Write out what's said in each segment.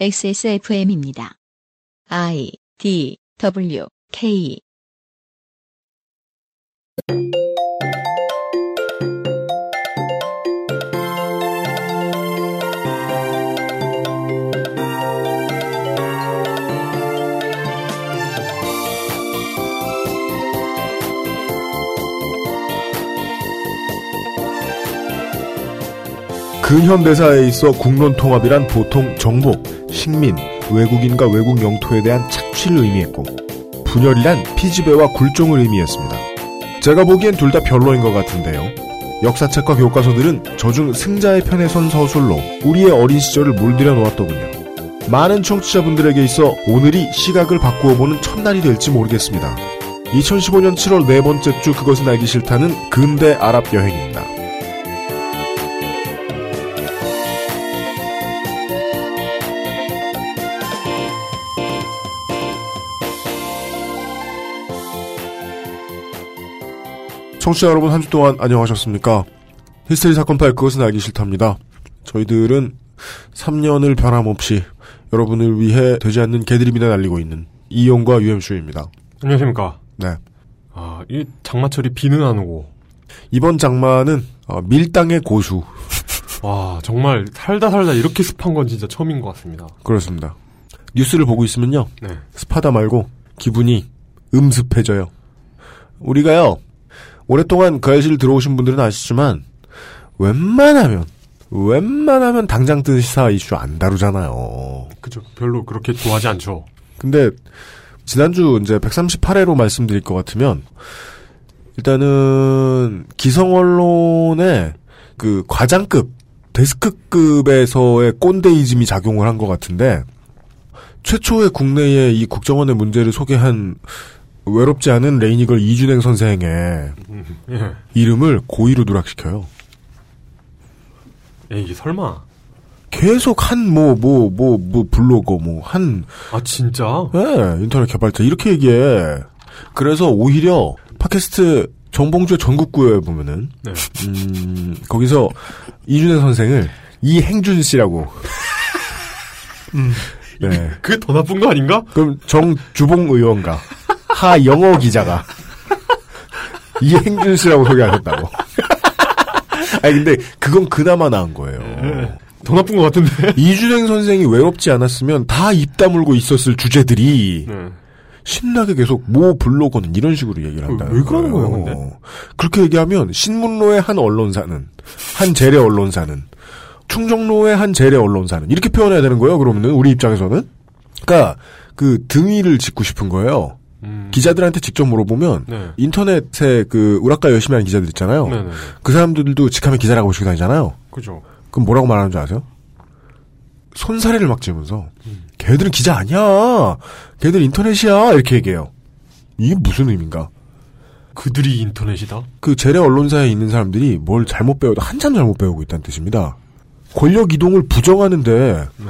XSFM입니다. I D W K 근현대사에 있어 국론 통합이란 보통 정복, 식민, 외국인과 외국 영토에 대한 착취를 의미했고 분열이란 피지배와 굴종을 의미했습니다. 제가 보기엔 둘 다 별로인 것 같은데요. 역사책과 교과서들은 저중 승자의 편에 선 서술로 우리의 어린 시절을 물들여 놓았더군요. 많은 청취자분들에게 있어 오늘이 시각을 바꾸어 보는 첫날이 될지 모르겠습니다. 2015년 7월 네 번째 주 그것은 알기 싫다는 근대 아랍 여행입니다. 청취자 여러분 한 주 동안 안녕하셨습니까? 히스테리 사건 파일 그것은 알기 싫답니다. 저희들은 3년을 변함없이 여러분을 위해 되지 않는 개드립이나 날리고 있는 이용과 UMC입니다. 안녕하십니까. 네. 아, 이 장마철이 비는 안 오고. 이번 장마는 어, 밀당의 고수. 와, 정말 살다 살다 이렇게 습한 건 진짜 처음인 것 같습니다. 그렇습니다. 뉴스를 보고 있으면요. 네. 습하다 말고 기분이 음습해져요. 우리가요. 오랫동안 그 알실 들어오신 분들은 아시지만 웬만하면 웬만하면 당장 뜬 시사 이슈 안 다루잖아요. 그죠. 별로 그렇게 좋아하지 않죠. 근데 지난주 이제 138회로 말씀드릴 것 같으면 일단은 기성 언론의 그 과장급 데스크급에서의 꼰대이즘이 작용을 한 것 같은데 최초의 국내의 이 국정원의 문제를 소개한 외롭지 않은 레이니걸 이준행 선생의 음, 예. 이름을 고의로 누락시켜요. 에이, 이게 설마. 계속 한 뭐 뭐 뭐 뭐 블로거 뭐 한 아, 진짜? 예, 인터넷 개발자 이렇게 얘기해. 그래서 오히려 팟캐스트 정봉주의 전국구에 보면은 네. 음, 거기서 이준혜 선생을 이행준 씨라고. 네. 그게 더 나쁜 거 아닌가? 그럼 정주봉 의원과 하 영어 기자가 이행준 씨라고 소개하셨다고. 아니 근데 그건 그나마 나은 거예요. 더 나쁜 것 같은데? 이준행 선생이 외롭지 않았으면 다 입 다물고 있었을 주제들이 네. 신나게 계속 모 블로거는 이런 식으로 얘기를 한다. 왜 그러는 거예요, 근데? 그렇게 얘기하면 신문로의 한 언론사는 한 재래 언론사는 충정로의 한 재래 언론사는 이렇게 표현해야 되는 거예요. 그러면은 우리 입장에서는 그러니까 그 등위를 짓고 싶은 거예요. 음. 기자들한테 직접 물어보면 네. 인터넷에 그 우락가 열심히 하는 기자들 있잖아요. 네네네. 그 사람들도 직하면 기자라고 보시고 다니잖아요. 그죠. 그럼 뭐라고 말하는 줄 아세요? 손사래를 막 지면서 음. 걔들은 기자 아니야. 걔들 인터넷이야. 이렇게 얘기해요. 이게 무슨 의미인가? 그들이 인터넷이다? 그 재래 언론사에 있는 사람들이 뭘 잘못 배워도 한참 잘못 배우고 있다는 뜻입니다. 권력 이동을 부정하는데 네.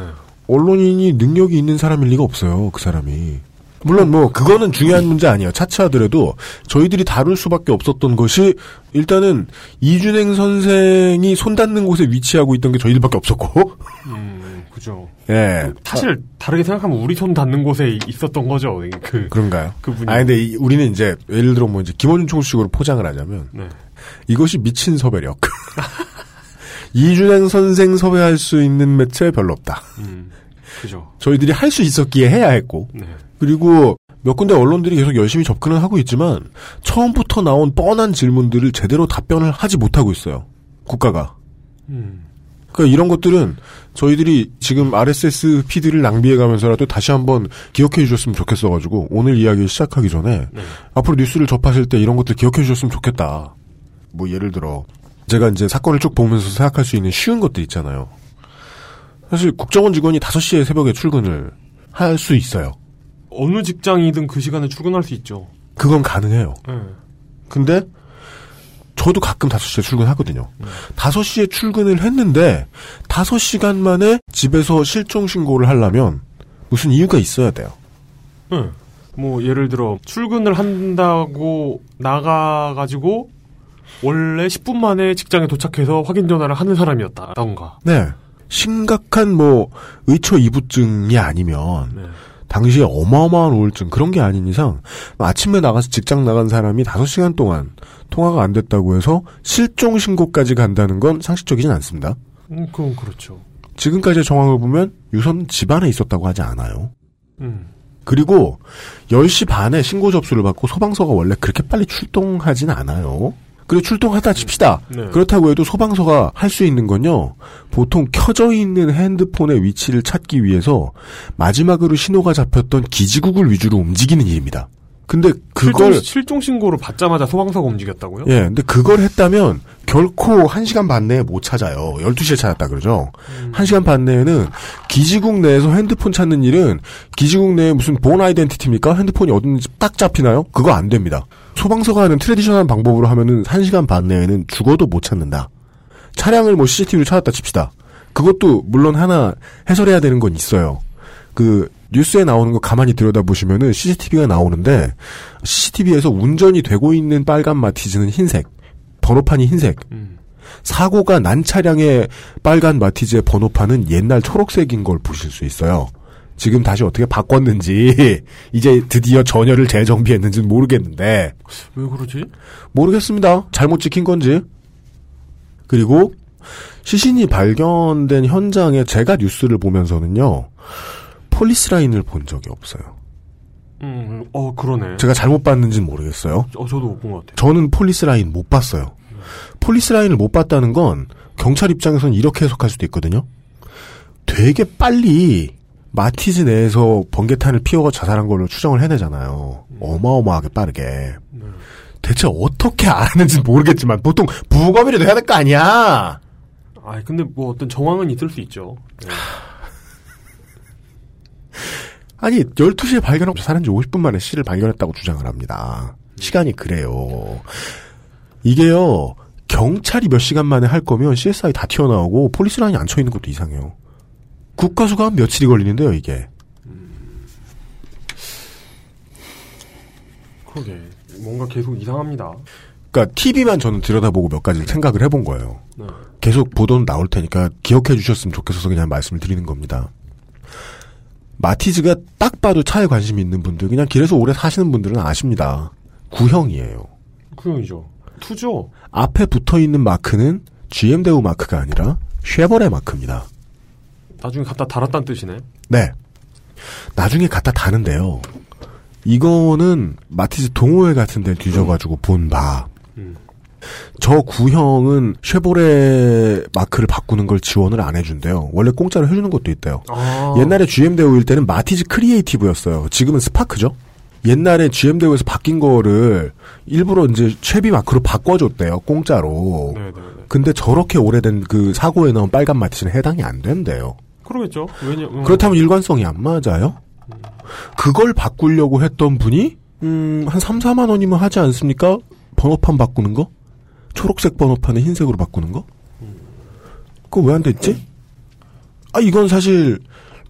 언론인이 능력이 있는 사람일 리가 없어요. 그 사람이. 물론 뭐 그거는 중요한 문제 아니에요. 차치하더라도 저희들이 다룰 수밖에 없었던 것이 일단은 이준행 선생이 손 닿는 곳에 위치하고 있던 게 저희들밖에 없었고. 음, 그죠. 예. 사실, 다르게 생각하면 우리 손 닿는 곳에 있었던 거죠. 그, 그런가요? 그분이. 아 근데 이- 우리는 이제 예를 들어 뭐 이제 김원준 총수식으로 포장을 하자면 네. 이것이 미친 섭외력. 이준행 선생 섭외할 수 있는 매체 별로 없다. 음, 그죠. 저희들이 할 수 있었기에 해야 했고 네. 그리고 몇 군데 언론들이 계속 열심히 접근을 하고 있지만 처음부터 나온 뻔한 질문들을 제대로 답변을 하지 못하고 있어요. 국가가. 음, 그러니까 이런 것들은 저희들이 지금 RSS 피드를 낭비해가면서라도 다시 한번 기억해 주셨으면 좋겠어가지고 오늘 이야기 시작하기 전에 네. 앞으로 뉴스를 접하실 때 이런 것들 기억해 주셨으면 좋겠다. 뭐 예를 들어 제가 이제 사건을 쭉 보면서 생각할 수 있는 쉬운 것들 있잖아요. 사실 국정원 직원이 5시에 새벽에 출근을 할 수 있어요. 어느 직장이든 그 시간에 출근할 수 있죠. 그건 가능해요. 네. 근데 저도 가끔 5시에 출근하거든요. 5시에 출근을 했는데 5시간 만에 집에서 실종 신고를 하려면 무슨 이유가 있어야 돼요. 네. 뭐 예를 들어 출근을 한다고 나가 가지고 원래 10분 만에 직장에 도착해서 확인 전화를 하는 사람이었다던가 네. 심각한 뭐 의처 이부증이 아니면 네. 당시에 어마어마한 우울증 그런 게 아닌 이상 아침에 나가서 직장 나간 사람이 5시간 동안 통화가 안 됐다고 해서 실종 신고까지 간다는 건 상식적이진 않습니다. 음, 그건 그렇죠. 지금까지의 정황을 보면 유선 집안에 있었다고 하지 않아요. 음. 그리고 10시 반에 신고 접수를 받고 소방서가 원래 그렇게 빨리 출동하진 않아요. 그리고 출동하다 칩시다. 네. 그렇다고 해도 소방서가 할 수 있는 건요. 보통 켜져 있는 핸드폰의 위치를 찾기 위해서 마지막으로 신호가 잡혔던 기지국을 위주로 움직이는 일입니다. 근데 그걸 실종, 신고를 받자마자 소방서가 움직였다고요? 예, 근데 그걸 했다면 결코 1시간 반 내에 못 찾아요. 12시에 찾았다 그러죠. 음. 1시간 반 내에는 기지국 내에서 핸드폰 찾는 일은 기지국 내에 무슨 본 아이덴티티입니까? 핸드폰이 어딘지 딱 잡히나요? 그거 안 됩니다. 소방서가 하는 traditional 방법으로 하면은 1시간 반 내에는 죽어도 못 찾는다. 차량을 뭐 CCTV로 찾았다 칩시다. 그것도 물론 하나 해설해야 되는 건 있어요. 그 뉴스에 나오는 거 가만히 들여다보시면은 CCTV가 나오는데 CCTV에서 운전이 되고 있는 빨간 마티즈는 흰색, 번호판이 흰색. 음. 사고가 난 차량의 빨간 마티즈의 번호판은 옛날 초록색인 걸 보실 수 있어요. 지금 다시 어떻게 바꿨는지 이제 드디어 전열을 재정비했는지는 모르겠는데 왜 그러지? 모르겠습니다. 잘못 찍힌 건지. 그리고 시신이 발견된 현장에 제가 뉴스를 보면서는요. 폴리스 라인을 본 적이 없어요. 음, 어, 그러네. 제가 잘못 봤는지는 모르겠어요. 어, 저도 못 본 것 같아요. 저는 폴리스 라인 못 봤어요. 폴리스 라인을 못 봤다는 건 경찰 입장에서는 이렇게 해석할 수도 있거든요. 되게 빨리 마티즈 내에서 번개탄을 피워가 자살한 걸로 추정을 해내잖아요. 어마어마하게 빠르게. 네. 대체 어떻게 알았는지 모르겠지만 보통 부검이라도 해야 될 거 아니야. 아, 근데 뭐 어떤 정황은 있을 수 있죠. 네. 아니 12시에 발견하고 자살한 지 50분 만에 씨를 발견했다고 주장을 합니다. 시간이 그래요. 이게요. 경찰이 몇 시간 만에 할 거면 CSI 다 튀어나오고 폴리스 라인이 안 쳐 있는 것도 이상해요. 국과수가 한 며칠이 걸리는데요, 이게. 그러게. 뭔가 계속 이상합니다. 그러니까 TV만 저는 들여다보고 몇 가지 생각을 해본 거예요. 네. 계속 보도는 나올 테니까 기억해 주셨으면 좋겠어서 그냥 말씀을 드리는 겁니다. 마티즈가 딱 봐도 차에 관심이 있는 분들, 그냥 길에서 오래 사시는 분들은 아십니다. 구형이에요. 구형이죠. 투죠. 앞에 붙어 있는 마크는 GM 대우 마크가 아니라 쉐보레 마크입니다. 나중에 갖다 달았다는 뜻이네. 네. 나중에 갖다 다는데요. 이거는 마티즈 동호회 같은 데 뒤져가지고 본 바. 음. 저 구형은 쉐보레 마크를 바꾸는 걸 지원을 안 해준대요. 원래 공짜로 해주는 것도 있대요. 아. 옛날에 GM 대우일 때는 마티즈 크리에이티브였어요. 지금은 스파크죠. 옛날에 GM 대우에서 바뀐 거를 일부러 이제 쉐비 마크로 바꿔줬대요. 공짜로. 네네네. 근데 저렇게 오래된 그 사고에 나온 빨간 마티즈는 해당이 안 된대요. 그러겠죠. 왜냐, 음. 그렇다면 일관성이 안 맞아요? 그걸 바꾸려고 했던 분이, 음, 한 3, 4만 원이면 하지 않습니까? 번호판 바꾸는 거? 초록색 번호판을 흰색으로 바꾸는 거? 그거 왜 안 됐지? 아, 이건 사실,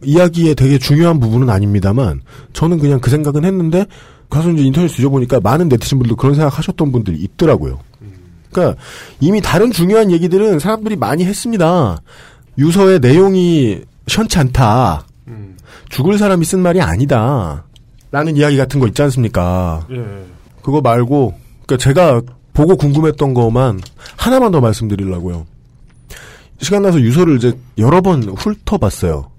이야기의 되게 중요한 부분은 아닙니다만, 저는 그냥 그 생각은 했는데, 가서 이제 인터넷 뒤져보니까 많은 네티즌분들 그런 생각 하셨던 분들이 있더라고요. 그러니까, 이미 다른 중요한 얘기들은 사람들이 많이 했습니다. 유서의 내용이 시원치 않다. 음. 죽을 사람이 쓴 말이 아니다. 라는 이야기 같은 거 있지 않습니까? 예. 그거 말고, 그니까 제가 보고 궁금했던 것만 하나만 더 말씀드리려고요. 시간 나서 유서를 이제 여러 번 훑어봤어요.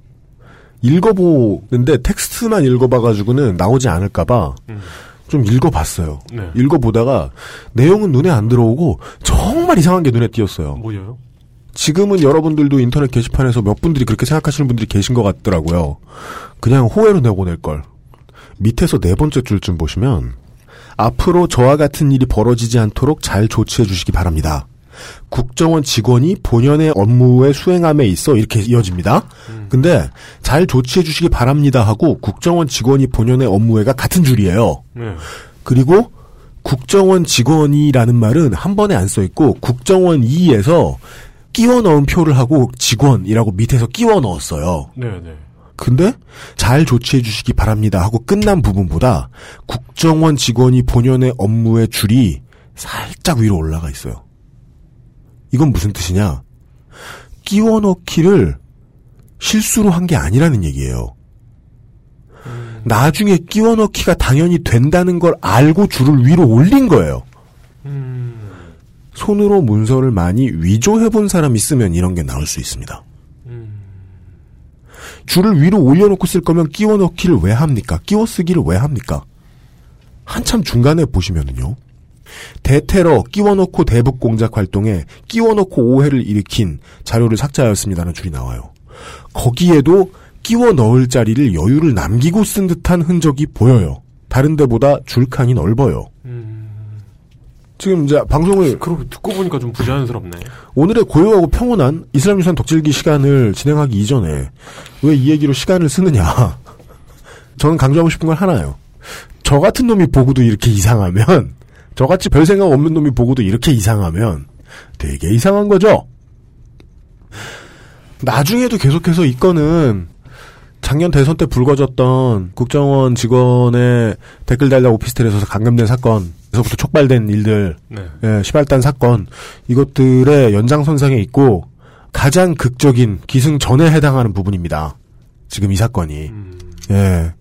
읽어보는데 텍스트만 읽어봐가지고는 나오지 않을까봐 음. 좀 읽어봤어요. 네. 읽어보다가 내용은 눈에 안 들어오고 정말 이상한 게 눈에 띄었어요. 뭐예요? 지금은 여러분들도 인터넷 게시판에서 몇 분들이 그렇게 생각하시는 분들이 계신 것 같더라고요. 그냥 호외로 내보낼 걸. 밑에서 네 번째 줄쯤 보시면 앞으로 저와 같은 일이 벌어지지 않도록 잘 조치해 주시기 바랍니다. 국정원 직원이 본연의 업무의 수행함에 있어 이렇게 이어집니다. 근데 잘 조치해 주시기 바랍니다 하고 국정원 직원이 본연의 업무회가 같은 줄이에요. 네. 그리고 국정원 직원이라는 말은 한 번에 안 써 있고 국정원 2에서 끼워 넣은 표를 하고 직원이라고 밑에서 끼워 넣었어요. 네네. 근데 잘 조치해 주시기 바랍니다 하고 끝난 부분보다 국정원 직원이 본연의 업무의 줄이 살짝 위로 올라가 있어요. 이건 무슨 뜻이냐? 끼워 넣기를 실수로 한 게 아니라는 얘기예요. 나중에 끼워 넣기가 당연히 된다는 걸 알고 줄을 위로 올린 거예요. 음, 손으로 문서를 많이 위조해 본 사람 있으면 이런 게 나올 수 있습니다. 음, 줄을 위로 올려놓고 쓸 거면 끼워 넣기를 왜 합니까? 끼워 쓰기를 왜 합니까? 한참 중간에 보시면은요. 대테러 끼워 넣고 대북 공작 활동에 끼워 넣고 오해를 일으킨 자료를 삭제하였습니다는 줄이 나와요. 거기에도 끼워 넣을 자리를 여유를 남기고 쓴 듯한 흔적이 보여요. 다른 데보다 줄칸이 넓어요. 음. 지금 이제 방송을 그러고 듣고 보니까 좀 부자연스럽네. 오늘의 고요하고 평온한 이슬람 유산 덕질기 시간을 진행하기 이전에 왜 이 얘기로 시간을 쓰느냐. 저는 강조하고 싶은 건 하나요. 저 같은 놈이 보고도 이렇게 이상하면, 저같이 별 생각 없는 놈이 보고도 이렇게 이상하면 되게 이상한 거죠. 나중에도 계속해서 이 건은 작년 대선 때 불거졌던 국정원 직원의 댓글 달라 오피스텔에서 감금된 사건 에서부터 촉발된 일들 네. 예, 시발단 사건 이것들의 연장선상에 있고 가장 극적인 기승 전에 해당하는 부분입니다. 지금 이 사건이 음, 예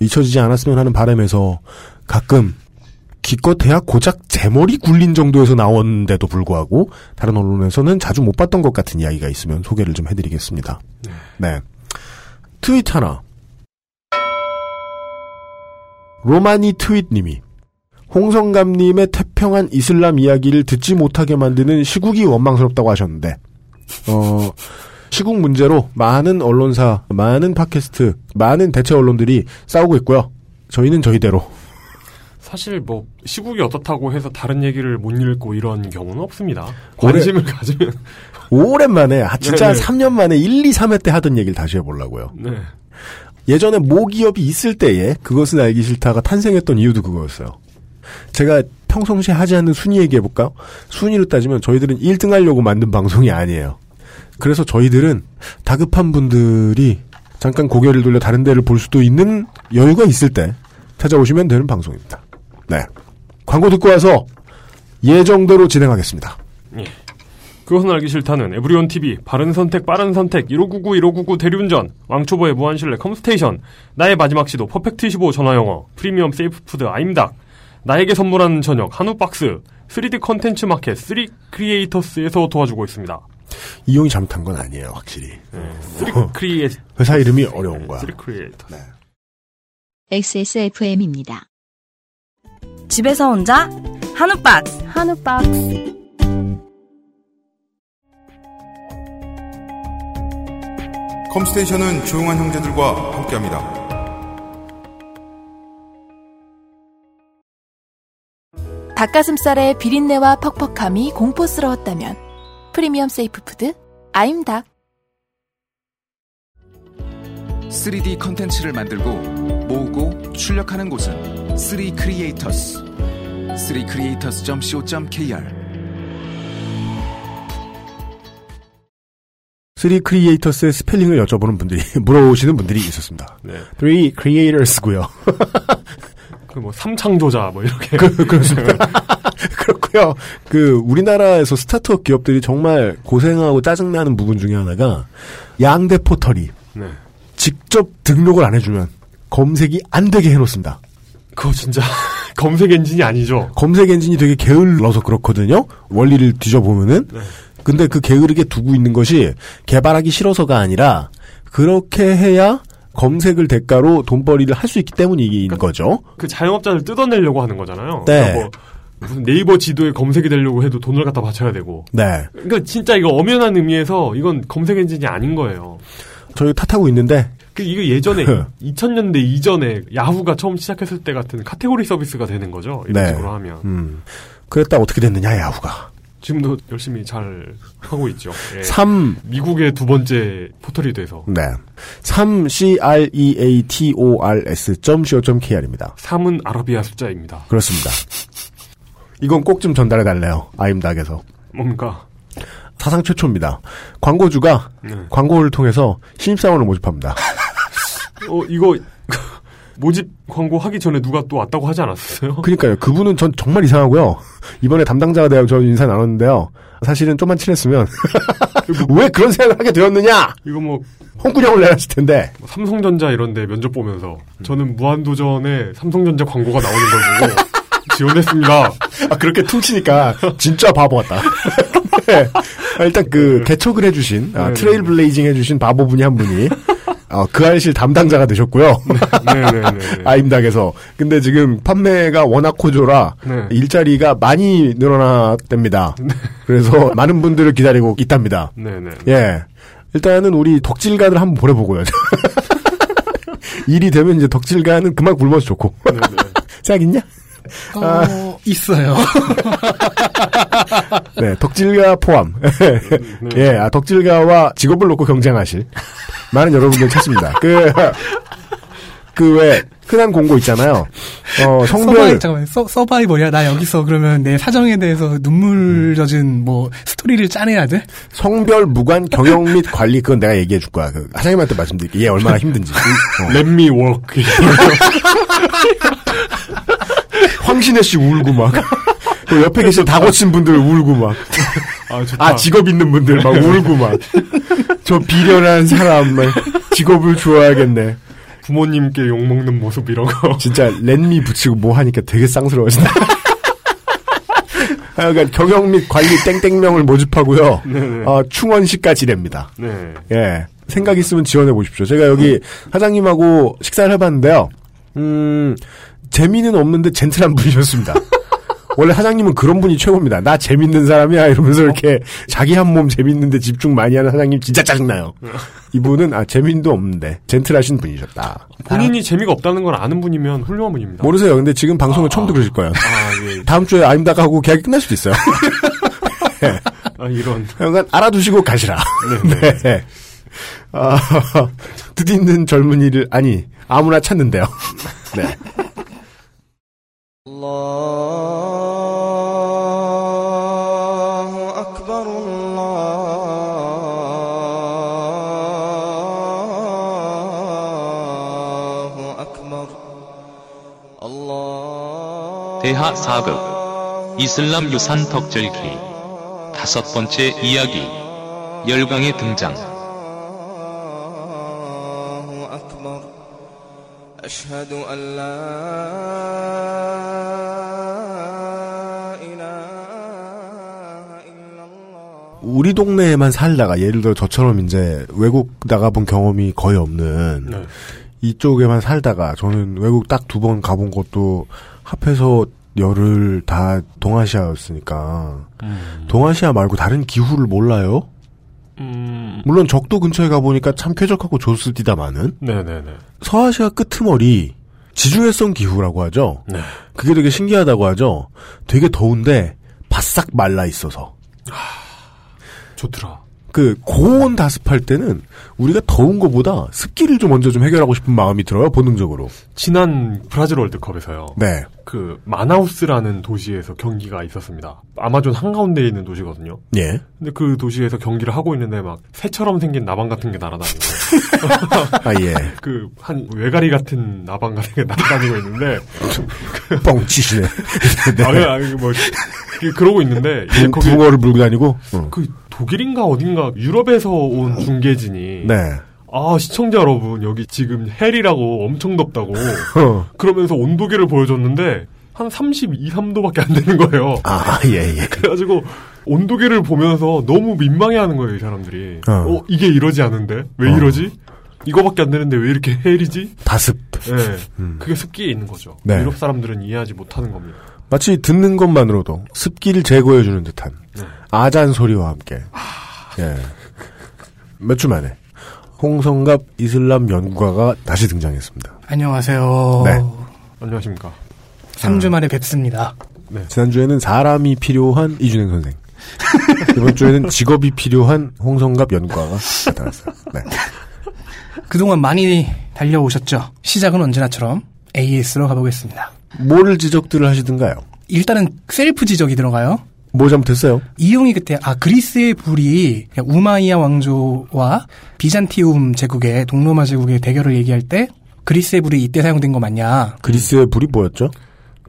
잊혀지지 않았으면 하는 바람에서 가끔 기껏해야 고작 제 머리 굴린 정도에서 나오는데도 불구하고 다른 언론에서는 자주 못 봤던 것 같은 이야기가 있으면 소개를 좀 해드리겠습니다. 네 트윗 하나 로마니 트윗님이 홍성감님의 태평한 이슬람 이야기를 듣지 못하게 만드는 시국이 원망스럽다고 하셨는데, 어, 시국 문제로 많은 언론사, 많은 팟캐스트, 많은 대체 언론들이 싸우고 있고요. 저희는 저희대로. 사실 뭐 시국이 어떻다고 해서 다른 얘기를 못 읽고 이런 경우는 없습니다. 관심을 가지면 오랜만에, 아, 진짜 한 네네. 3년 만에 1, 2, 3회 때 하던 얘기를 다시 해보려고요. 네. 예전에 모기업이 있을 때에 그것은 알기 싫다가 탄생했던 이유도 그거였어요. 제가 평상시에 하지 않는 순위 얘기해볼까요? 순위로 따지면 저희들은 1등 하려고 만든 방송이 아니에요. 그래서 저희들은 다급한 분들이 잠깐 고개를 돌려 다른 데를 볼 수도 있는 여유가 있을 때 찾아오시면 되는 방송입니다. 네. 광고 듣고 와서 예정대로 진행하겠습니다. 그것은 알기 싫다는 에브리온 TV, 바른 선택, 빠른 선택, 1599, 1599 대리운전, 왕초보의 무한신뢰 컴스테이션, 나의 마지막 시도, 퍼펙트 15 전화영어, 프리미엄 safe food 아임닭, 나에게 선물하는 저녁, 한우 박스, 3D 컨텐츠 마켓, 3 크리에이터스에서 도와주고 있습니다. 이용이 잘못한 건 아니에요, 확실히. 네, 3 크리에, 회사 이름이 어려운 거야. 3 크리에이터. XSFM입니다. 집에서 혼자 한우 박스 한우 박스 컴스테이션은 조용한 형제들과 함께합니다. 닭가슴살의 비린내와 퍽퍽함이 공포스러웠다면 프리미엄 safe food 아임닭 3D 컨텐츠를 만들고 모으고 출력하는 곳은 3 크리에이터스 3 크리에이터스.co.kr 3 크리에이터스의 스펠링을 여쭤보는 분들이, 물어오시는 분들이 있었습니다. 네. 3 크리에이터스고요 그 뭐, 삼창조자, 뭐, 이렇게. 그, 그렇습니다. 그렇고요. 그 우리나라에서 스타트업 기업들이 정말 고생하고 짜증나는 부분 중에 하나가 양대 포털이 네. 직접 등록을 안 해주면 검색이 안 되게 해놓습니다. 그거 진짜, 검색 엔진이 아니죠. 검색 엔진이 되게 게을러서 그렇거든요. 원리를 뒤져보면은. 네. 근데 그 게으르게 두고 있는 것이 개발하기 싫어서가 아니라 그렇게 해야 검색을 대가로 돈벌이를 할 수 있기 때문인 거죠. 그 자영업자를 뜯어내려고 하는 거잖아요. 네. 그러니까 뭐 무슨 네이버 지도에 검색이 되려고 해도 돈을 갖다 바쳐야 되고. 네. 그러니까 진짜 이거 엄연한 의미에서 이건 검색 엔진이 아닌 거예요. 저희 탓하고 있는데 그 이거 예전에 2000년대 이전에 야후가 처음 시작했을 때 같은 카테고리 서비스가 되는 거죠. 이런 네. 식으로 하면 음. 그랬다 어떻게 됐느냐 야후가. 지금도 열심히 잘 하고 있죠. 예. 3 미국의 두 번째 포털이 돼서 네. 3 C R E A T O R S.co.kr입니다. 3은 아라비아 숫자입니다. 그렇습니다. 이건 꼭 좀 전달해 달래요. 아임닭에서. 뭡니까? 사상 최초입니다. 광고주가 네. 광고를 통해서 신입사원을 모집합니다. 어 이거 모집 광고 하기 전에 누가 또 왔다고 하지 않았어요? 그러니까요. 그분은 전 정말 이상하고요. 이번에 담당자가 되어 저 인사 나눴는데요. 사실은 좀만 친했으면 왜 그런 생각을 하게 되었느냐? 이거 뭐 홍군형을 내놨을 텐데. 삼성전자 이런데 면접 보면서 저는 무한도전에 삼성전자 광고가 나오는 걸 보고 지원했습니다. 아, 그렇게 퉁치니까 진짜 바보 같다. 네. 아, 일단 그 개척을 해주신 아, 네. trailblazing 해주신 바보 분이 한 분이 어, 그 알실 담당자가 되셨고요. 네네네. 아임닭에서. 근데 지금 판매가 워낙 호조라 네. 일자리가 많이 늘어났답니다. 그래서 많은 분들을 기다리고 있답니다. 네네. 예. 일단은 우리 덕질가들 한번 보내보고요. 일이 되면 이제 덕질가는 그만 굶어서 좋고. 생각 있냐? 어, 있어요. 네, 덕질가 포함. 네. 예, 아, 덕질가와 직업을 놓고 경쟁하실 많은 여러분들 찾습니다. 그, 그 왜, 흔한 공고 있잖아요. 어, 성별. 서바이, 잠깐만, 서, 서바이벌이야. 나 여기서 그러면 내 사정에 대해서 눈물 젖은 뭐 스토리를 짜내야 돼? 성별 무관 경영 및 관리 그건 내가 얘기해 줄 거야. 그 사장님한테 말씀드릴게. 얘 얼마나 힘든지. 어. Let me work. 황신혜 씨 울고 막. 그 옆에 계신 다 고친 분들 울고 막. 아, 좋다. 아, 직업 있는 분들 막 울고 막. 저 비련한 사람, 막 직업을 주어야겠네. 부모님께 욕먹는 모습 이런 거. 진짜 렛미 붙이고 뭐 하니까 되게 쌍스러워진다. 하여간 경영 및 관리 땡땡명을 모집하고요. 네네. 어, 충원시까지 냅니다. 네. 예. 생각 있으면 지원해 보십시오. 제가 여기 사장님하고 식사를 해봤는데요. 음, 재미는 없는데 젠틀한 분이셨습니다. 원래 사장님은 그런 분이 최고입니다. 나 재밌는 사람이야 이러면서 이렇게 자기 한 몸 재밌는데 집중 많이 하는 사장님 진짜 짜증나요. 이분은 아 재미도 없는데 젠틀하신 분이셨다. 본인이 재미가 없다는 걸 아는 분이면 훌륭한 분입니다. 모르세요. 근데 지금 방송을 처음 들으실 거예요. 아, 예. 다음 주에 아임닭하고 계약이 끝날 수도 있어요. 아, 이런. 하여간 알아두시고 가시라. 네네. 네. 아, 뜻 있는 젊은이를 아니 아무나 찾는데요. 네. الله أكبر الله أكبر الله 대하 4급 이슬람 유산 덕질기 다섯 번째 이야기 열강의 등장 الله أكبر أشهد أن لا 우리 동네에만 살다가 예를 들어 저처럼 이제 외국 나가본 경험이 거의 없는 네. 이쪽에만 살다가 저는 외국 딱 두 번 가본 것도 합해서 열흘 다 동아시아였으니까 동아시아 말고 다른 기후를 몰라요. 음. 물론 적도 근처에 가보니까 참 쾌적하고 좋습니다만은 네네네. 서아시아 끄트머리 지중해성 기후라고 하죠. 네. 그게 되게 신기하다고 하죠. 되게 더운데 바싹 말라 있어서 좋더라. 그 고온 다습할 때는 우리가 더운 것보다 습기를 좀 먼저 좀 해결하고 싶은 마음이 들어요 본능적으로. 지난 브라질 월드컵에서요. 네. 그 마나우스라는 도시에서 경기가 있었습니다. 아마존 한가운데에 있는 도시거든요. 예. 근데 그 도시에서 경기를 하고 있는데 막 새처럼 생긴 나방 같은 게 날아다니고 아 예. 그 한 외가리 같은 나방 같은 게 날아다니고 있는데 뻥치시네. 아니 아니 뭐 그- 그러고 있는데 붕, 거기 붕어를 물고 다니고. 응. 그 독일인가 어딘가 유럽에서 온 중계진이 네. 아 시청자 여러분 여기 지금 헬이라고 엄청 덥다고 어. 그러면서 온도계를 보여줬는데 한 32, 3도밖에 안 되는 거예요. 아 예 예. 그래가지고 온도계를 보면서 너무 민망해 하는 거예요 이 사람들이. 어. 어, 이게 이러지 않은데 왜 어. 이러지? 이거밖에 안 되는데 왜 이렇게 헬이지? 다습. 네, 음. 그게 습기에 있는 거죠. 네. 유럽 사람들은 이해하지 못하는 겁니다. 마치 듣는 것만으로도 습기를 제거해주는 듯한 네. 아잔 소리와 함께. 예. 몇 주 만에 홍성갑 이슬람 연구가가 다시 등장했습니다. 안녕하세요. 네. 안녕하십니까? 3주 만에 뵙습니다. 지난주에는 사람이 필요한 이준행 선생. 이번 주에는 직업이 필요한 홍성갑 연구가가 나타났어요. 네. 그동안 많이 달려오셨죠? 시작은 언제나처럼 AS로 가보겠습니다. 뭐를 지적들을 하시든가요? 일단은 셀프 지적이 들어가요. 뭐 잘못했어요? 이용이 그때 아 그리스의 불이 우마이야 왕조와 비잔티움 제국의 동로마 제국의 대결을 얘기할 때 그리스의 불이 이때 사용된 거 맞냐? 그리스의 불이 뭐였죠?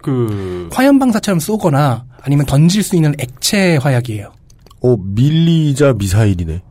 그 화염 방사처럼 쏘거나 아니면 던질 수 있는 액체 화약이에요. 어, 밀리자 미사일이네.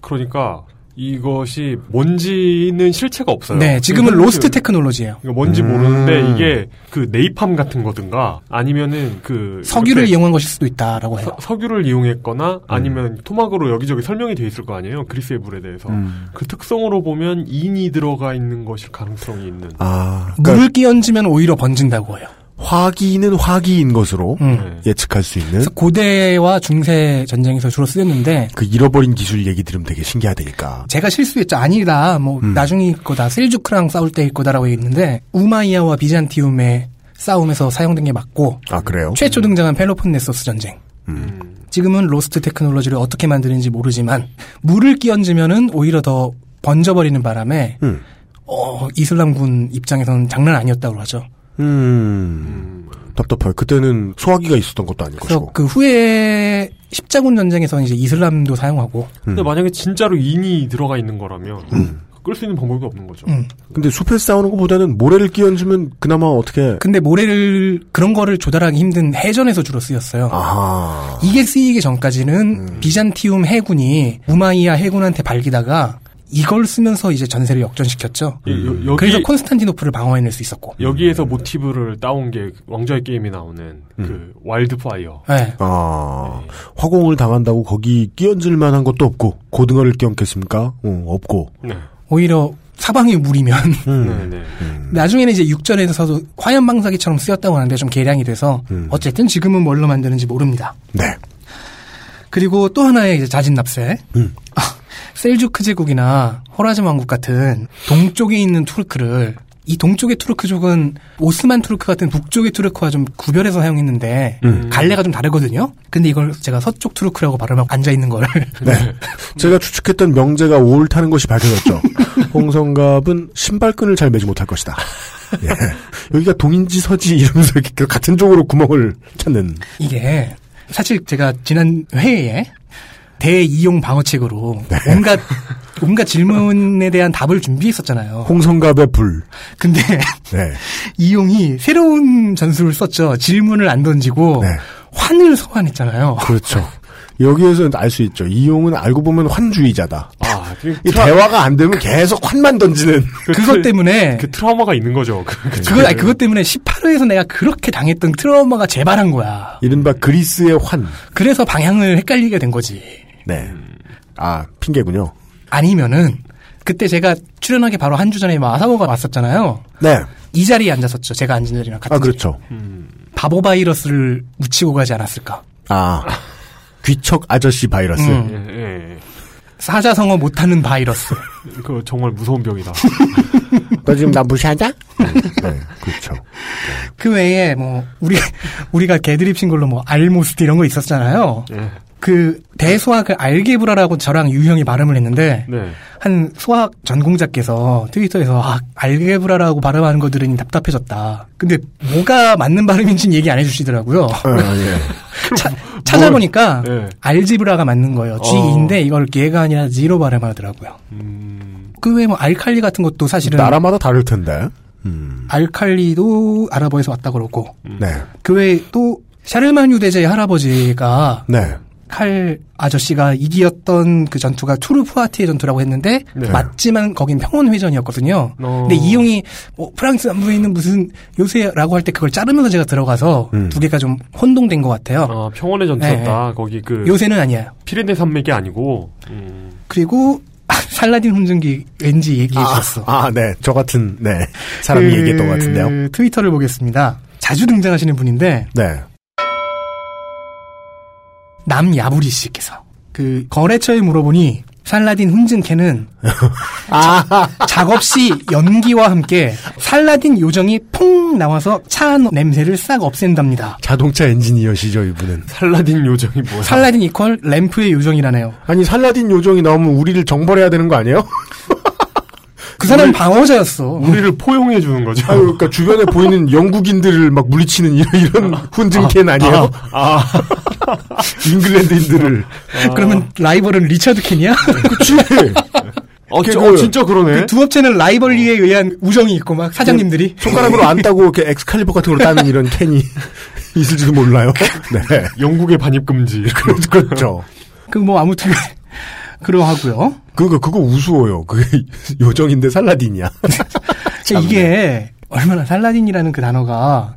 그러니까 이것이 뭔지는 실체가 없어요. 네, 지금은 그러니까 lost 그- technology예요. 이거 뭔지 음. 모르는데 이게 그 네이팜 같은 거든가 아니면은 그 석유를 이용한 것일 수도 있다라고 해요. 서, 석유를 이용했거나 아니면 토막으로 여기저기 설명이 돼 있을 거 아니에요. 그리스의 불에 대해서 음. 그 특성으로 보면 인이 들어가 있는 것일 가능성이 있는. 아, 그러니까 물을 끼얹으면 오히려 번진다고 해요. 화기는 화기인 것으로 음. 네. 예측할 수 있는 고대와 중세 전쟁에서 주로 쓰였는데 그 잃어버린 기술 얘기 들으면 되게 신기하다니까. 제가 실수했죠. 아니다. 뭐 음. 나중일 거다. 셀주크랑 싸울 때일 거다라고 했는데 우마이야와 비잔티움의 싸움에서 사용된 게 맞고 아 그래요? 최초 등장한 펠로폰네소스 전쟁. 음. 지금은 lost technology를 어떻게 만드는지 모르지만 물을 끼얹으면은 오히려 더 번져버리는 바람에 음. 어, 이슬람군 입장에서는 장난 아니었다고 하죠. 음. 답답해요. 그때는 소화기가 있었던 것도 아닐 그래서 것이고. 그 후에 십자군 전쟁에서는 이제 이슬람도 사용하고 근데 만약에 진짜로 인이 들어가 있는 거라면 음. 끌수 있는 방법이 없는 거죠. 음. 근데 숲에서 싸우는 것보다는 모래를 끼얹으면 그나마 어떻게 근데 모래를 그런 거를 조달하기 힘든 해전에서 주로 쓰였어요. 아하. 이게 쓰이기 전까지는 음. 비잔티움 해군이 우마이야 해군한테 발리다가 이걸 쓰면서 이제 전세를 역전시켰죠. 이- 여- 여기 그래서 콘스탄티노플을 방어해낼 수 있었고. 여기에서 모티브를 따온 게 왕좌의 게임이 나오는 음. 그 wildfire. 네. 아, 화공을 당한다고 거기 끼얹을 만한 것도 없고 고등어를 끼얹겠습니까? 어, 없고. 네. 오히려 사방이 물이면 음. 네, 네. 음. 나중에는 이제 육전에서도 화염방사기처럼 쓰였다고 하는데 좀 개량이 돼서 음. 어쨌든 지금은 뭘로 만드는지 모릅니다. 네. 그리고 또 하나의 이제 자진납세. 음. 아, 셀주크 제국이나 호라즘 왕국 같은 동쪽에 있는 투르크를 이 동쪽의 투르크족은 오스만 투르크 같은 북쪽의 투르크와 좀 구별해서 사용했는데 음. 갈래가 좀 다르거든요. 근데 이걸 제가 서쪽 투르크라고 발음하고 앉아 있는 걸 네. 제가 추측했던 명제가 옳다는 것이 밝혀졌죠. 홍성갑은 신발끈을 잘 매지 못할 것이다. 예. 여기가 동인지 서지 이러면서 이렇게 같은 쪽으로 구멍을 찾는. 이게 사실 제가 지난 회에 대이용 방어책으로 온갖 온갖 질문에 대한 답을 준비했었잖아요. 홍성갑의 불. 근데 네. 이용이 새로운 전술을 썼죠. 질문을 안 던지고 네. 환을 소환했잖아요. 그렇죠. 여기에서 알 수 있죠. 이용은 알고 보면 환주의자다. 아, 그, 이 트라- 대화가 안 되면 계속 환만 던지는. 그 그것 트- 때문에 그 트라우마가 있는 거죠. 그, 그 그거 아니, 그것 때문에 18회에서 내가 그렇게 당했던 트라우마가 재발한 거야. 이른바 그리스의 환. 그래서 방향을 헷갈리게 된 거지. 네. 아, 핑계군요. 아니면은 그때 제가 출연하기 바로 한 주 전에 마사오가 왔었잖아요. 네. 이 자리에 앉았었죠. 제가 앉은 자리랑 같은 아, 그렇죠. 바보 바이러스를 묻히고 가지 않았을까. 아. 귀척 아저씨 바이러스. 음. 예, 예. 사자성어 못하는 바이러스. 그 정말 무서운 병이다. 너 지금 나 무시하자? 네, 그렇죠. 그 외에 뭐 우리 우리가 개드립 친 걸로 뭐 알모스트 이런 거 있었잖아요. 예. 그 대수학을 알게브라라고 저랑 유형이 발음을 했는데 네. 한 수학 전공자께서 트위터에서 아, 알게브라라고 발음하는 거 들으니 답답해졌다. 근데 뭐가 맞는 발음인지는 얘기 안 해주시더라고요. 아, 예. 차- 찾아보니까 예. 알지브라가 맞는 거예요. G인데 이걸 개가 아니라 지로 발음하더라고요. 음, 그 외에 뭐 알칼리 같은 것도 사실은 나라마다 다를 텐데. 음. 알칼리도 아랍어에서 왔다 그러고 네. 그 외에 또 샤르만 유대제의 할아버지가 네. 칼 아저씨가 이기었던 그 전투가 투르푸아티의 전투라고 했는데 네. 맞지만 거긴 평원회전이었거든요. 어. 근데 이용이 뭐 프랑스 남부에 있는 무슨 요새라고 할 때 그걸 자르면서 제가 들어가서 음. 두 개가 좀 혼동된 것 같아요. 아, 평원의 전투였다. 거기 그 요새는 아니에요. 피레네 산맥이 아니고. 음. 그리고 살라딘 혼증기 왠지 얘기해 주셨어. 아, 네. 저 같은, 네. 사람이 그 얘기했던 것 같은데요. 트위터를 보겠습니다. 자주 등장하시는 분인데 네. 남야부리 씨께서 그 거래처에 물어보니 살라딘 훈증캐는 작업 시 연기와 함께 살라딘 요정이 퐁 나와서 차 냄새를 싹 없앤답니다. 자동차 엔지니어시죠, 이분은. 살라딘 요정이 뭐야? 살라딘 이퀄 램프의 요정이라네요. 아니, 살라딘 요정이 나오면 우리를 정벌해야 되는 거 아니에요? 그 사람 은 방어자였어. 우리를 포용해 주는 거죠. 아유, 그러니까 주변에 보이는 영국인들을 막 물리치는 이런, 이런 훈증캔 아니에요? 아, 잉글랜드인들을. 그러면 라이벌은 리처드 캔이야? 그치. 어, 그- 저- 어, 진짜 그러네. 그 두 업체는 rivalry에 의한 우정이 있고 막 사장님들이 손가락으로 안 따고 이렇게 엑스칼리버 같은 걸 따는 이런 캔이 있을지도 몰라요. 네. 영국의 반입 금지. 그렇죠. 그 뭐 아무튼 그러하고요. 그거 그거 우스워요. 그게 요정인데 살라딘이야. 자, 이게 얼마나 살라딘이라는 그 단어가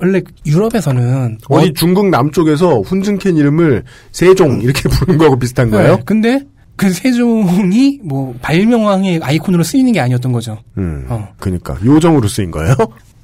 원래 유럽에서는 어디 중국 남쪽에서 훈증캔 이름을 세종 이렇게 부르는 거하고 비슷한 거예요? 네, 근데 그 세종이 뭐 발명왕의 아이콘으로 쓰이는 게 아니었던 거죠. 음. 어. 그러니까 요정으로 쓰인 거예요?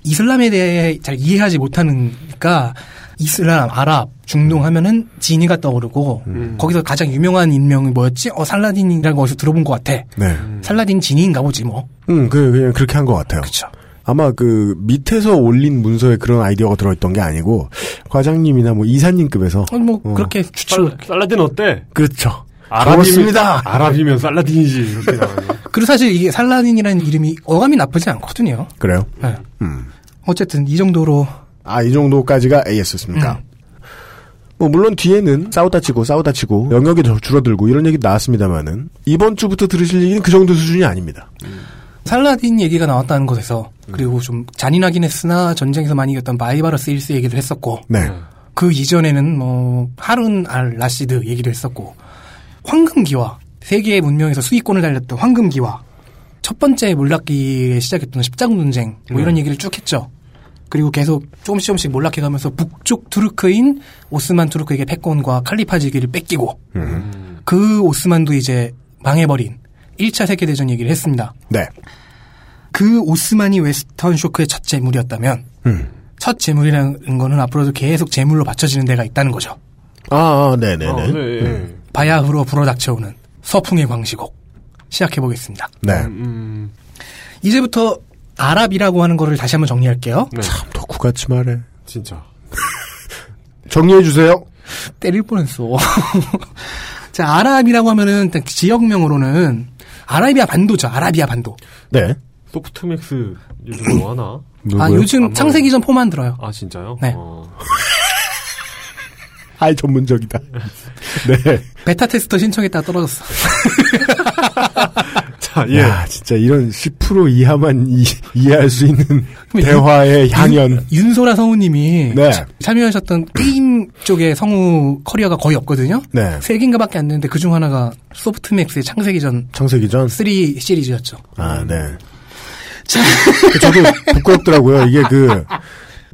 이슬람에 대해 잘 이해하지 못하니까 이슬람, 아랍, 중동 하면은 지니가 떠오르고 거기서 가장 유명한 인명이 뭐였지? 어 살라딘이라고 어디서 들어본 것 같아. 네. 살라딘 지니인가 보지 뭐. 음, 그 그냥 그렇게 한 것 같아요. 그렇죠. 아마 그 밑에서 올린 문서에 그런 아이디어가 들어있던 게 아니고 과장님이나 뭐 이사님급에서 어, 뭐 어. 그렇게 추출. 살, 살라딘 어때? 그렇죠. 그렇습니다. 아랍이면 살라딘이지. 이렇게 나와요. 그리고 사실 이게 살라딘이라는 이름이 어감이 나쁘지 않거든요. 그래요? 네. 음. 어쨌든 이 정도로 아, 이 정도까지가 AS였습니까? 음. 뭐, 물론 뒤에는 싸우다 치고 싸우다 치고 영역이 더 줄어들고 이런 얘기 나왔습니다만은 이번 주부터 들으실 얘기는 그 정도 수준이 아닙니다. 살라딘 얘기가 나왔다는 것에서 그리고 좀 잔인하긴 했으나 전쟁에서 많이 이겼던 바이바르스 1세 얘기도 했었고 네. 그 이전에는 뭐 하룬 알 라시드 얘기도 했었고 황금기와 세계의 문명에서 수익권을 달렸던 황금기와 첫 번째 몰락기에 시작했던 십자군 전쟁 뭐 이런 얘기를 쭉 했죠. 그리고 계속 조금씩 조금씩 몰락해가면서 북쪽 투르크인 오스만 투르크에게 패권과 칼리파지기를 뺏기고 그 오스만도 이제 망해버린 1차 세계대전 얘기를 했습니다. 네. 그 오스만이 웨스턴 쇼크의 첫 재물이었다면 음. 첫 재물이라는 거는 앞으로도 계속 재물로 받쳐지는 데가 있다는 거죠. 아, 아 네네네. 아, 네. 바야흐로 불어닥쳐오는 서풍의 광시곡 시작해 보겠습니다. 네. 음, 이제부터 아랍이라고 하는 거를 다시 한번 정리할게요. 네. 참 덕후같이 말해. 진짜. 정리해주세요. 때릴 뻔했어. 자, 아랍이라고 하면은 일단 지역명으로는 아라비아 반도죠. 아라비아 반도. 네. 소프트맥스 요즘 뭐 하나? 누구요? 아, 요즘 안 창세기 전 포 만 들어요. 아, 진짜요? 네. 어, 아이, 전문적이다. 네. 베타 테스터 신청했다가 떨어졌어. 자, 예. 야, 진짜 이런 10% 이하만 이, 해할수 있는 대화의 향연. 윤 소라 성우님이 네. 차- 참여하셨던 게임 쪽의 성우 커리어가 거의 없거든요. 네. 세 개인가밖에 안 되는데 그중 하나가 소프트맥스의 창세기 전 창세기 전. 3 시리즈였죠. 아, 네. 저도 부끄럽더라고요. 이게 그,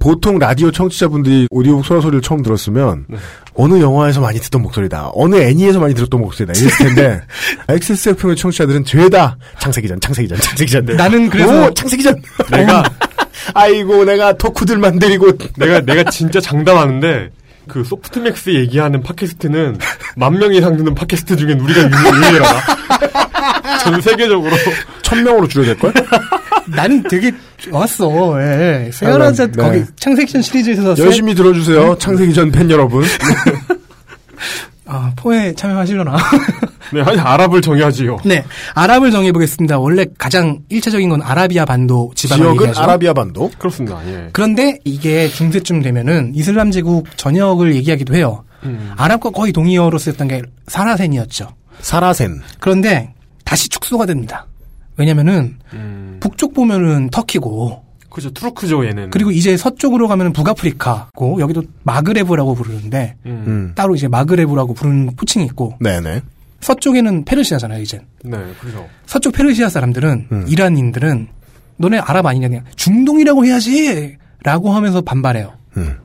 보통 라디오 청취자분들이 오디오북 소라 소리를 처음 들었으면, 어느 영화에서 많이 듣던 목소리다. 어느 애니에서 많이 들었던 목소리다. 이랬을 텐데, XSFM의 청취자들은 죄다 창세기 전, 창세기 전, 창세기 전. 나는 그래서 오, 창세기 전! 내가, 아이고, 내가 덕후들 만들이고. 내가, 내가 진짜 장담하는데, 그 소프트맥스 얘기하는 팟캐스트는 만 명 이상 듣는 팟캐스트 중엔 우리가 유- 유일하다. 전 세계적으로. 천 명으로 줄여야 될걸? 나는 되게 좋았어. 예. 세아라자 아, 네. 거기 창세기 전 시리즈에서 세- 열심히 들어주세요. 창세기 전 팬 여러분. 아, 포에 참여하시려나? 네, 아니, 아랍을 정해야지요. 네. 아랍을 정해보겠습니다. 원래 가장 일차적인 건 아라비아 반도 지방을 지역은 얘기하죠. 아라비아 반도. 그렇습니다, 예. 그런데 이게 중세쯤 되면은 이슬람 제국 전역을 얘기하기도 해요. 음. 아랍과 거의 동의어로 쓰였던 게 사라센이었죠. 사라센. 그런데 다시 축소가 됩니다. 왜냐면은 음, 북쪽 보면은 터키고 그죠, 투르크죠, 얘는. 그리고 이제 서쪽으로 가면은 북아프리카고 여기도 마그레브라고 부르는데 음, 음. 따로 이제 마그레브라고 부르는 호칭이 있고 네네. 서쪽에는 페르시아잖아요, 이젠. 네, 그죠. 서쪽 페르시아 사람들은 음. 이란인들은 너네 아랍 아니냐 그냥 중동이라고 해야지 라고 하면서 반발해요. 음.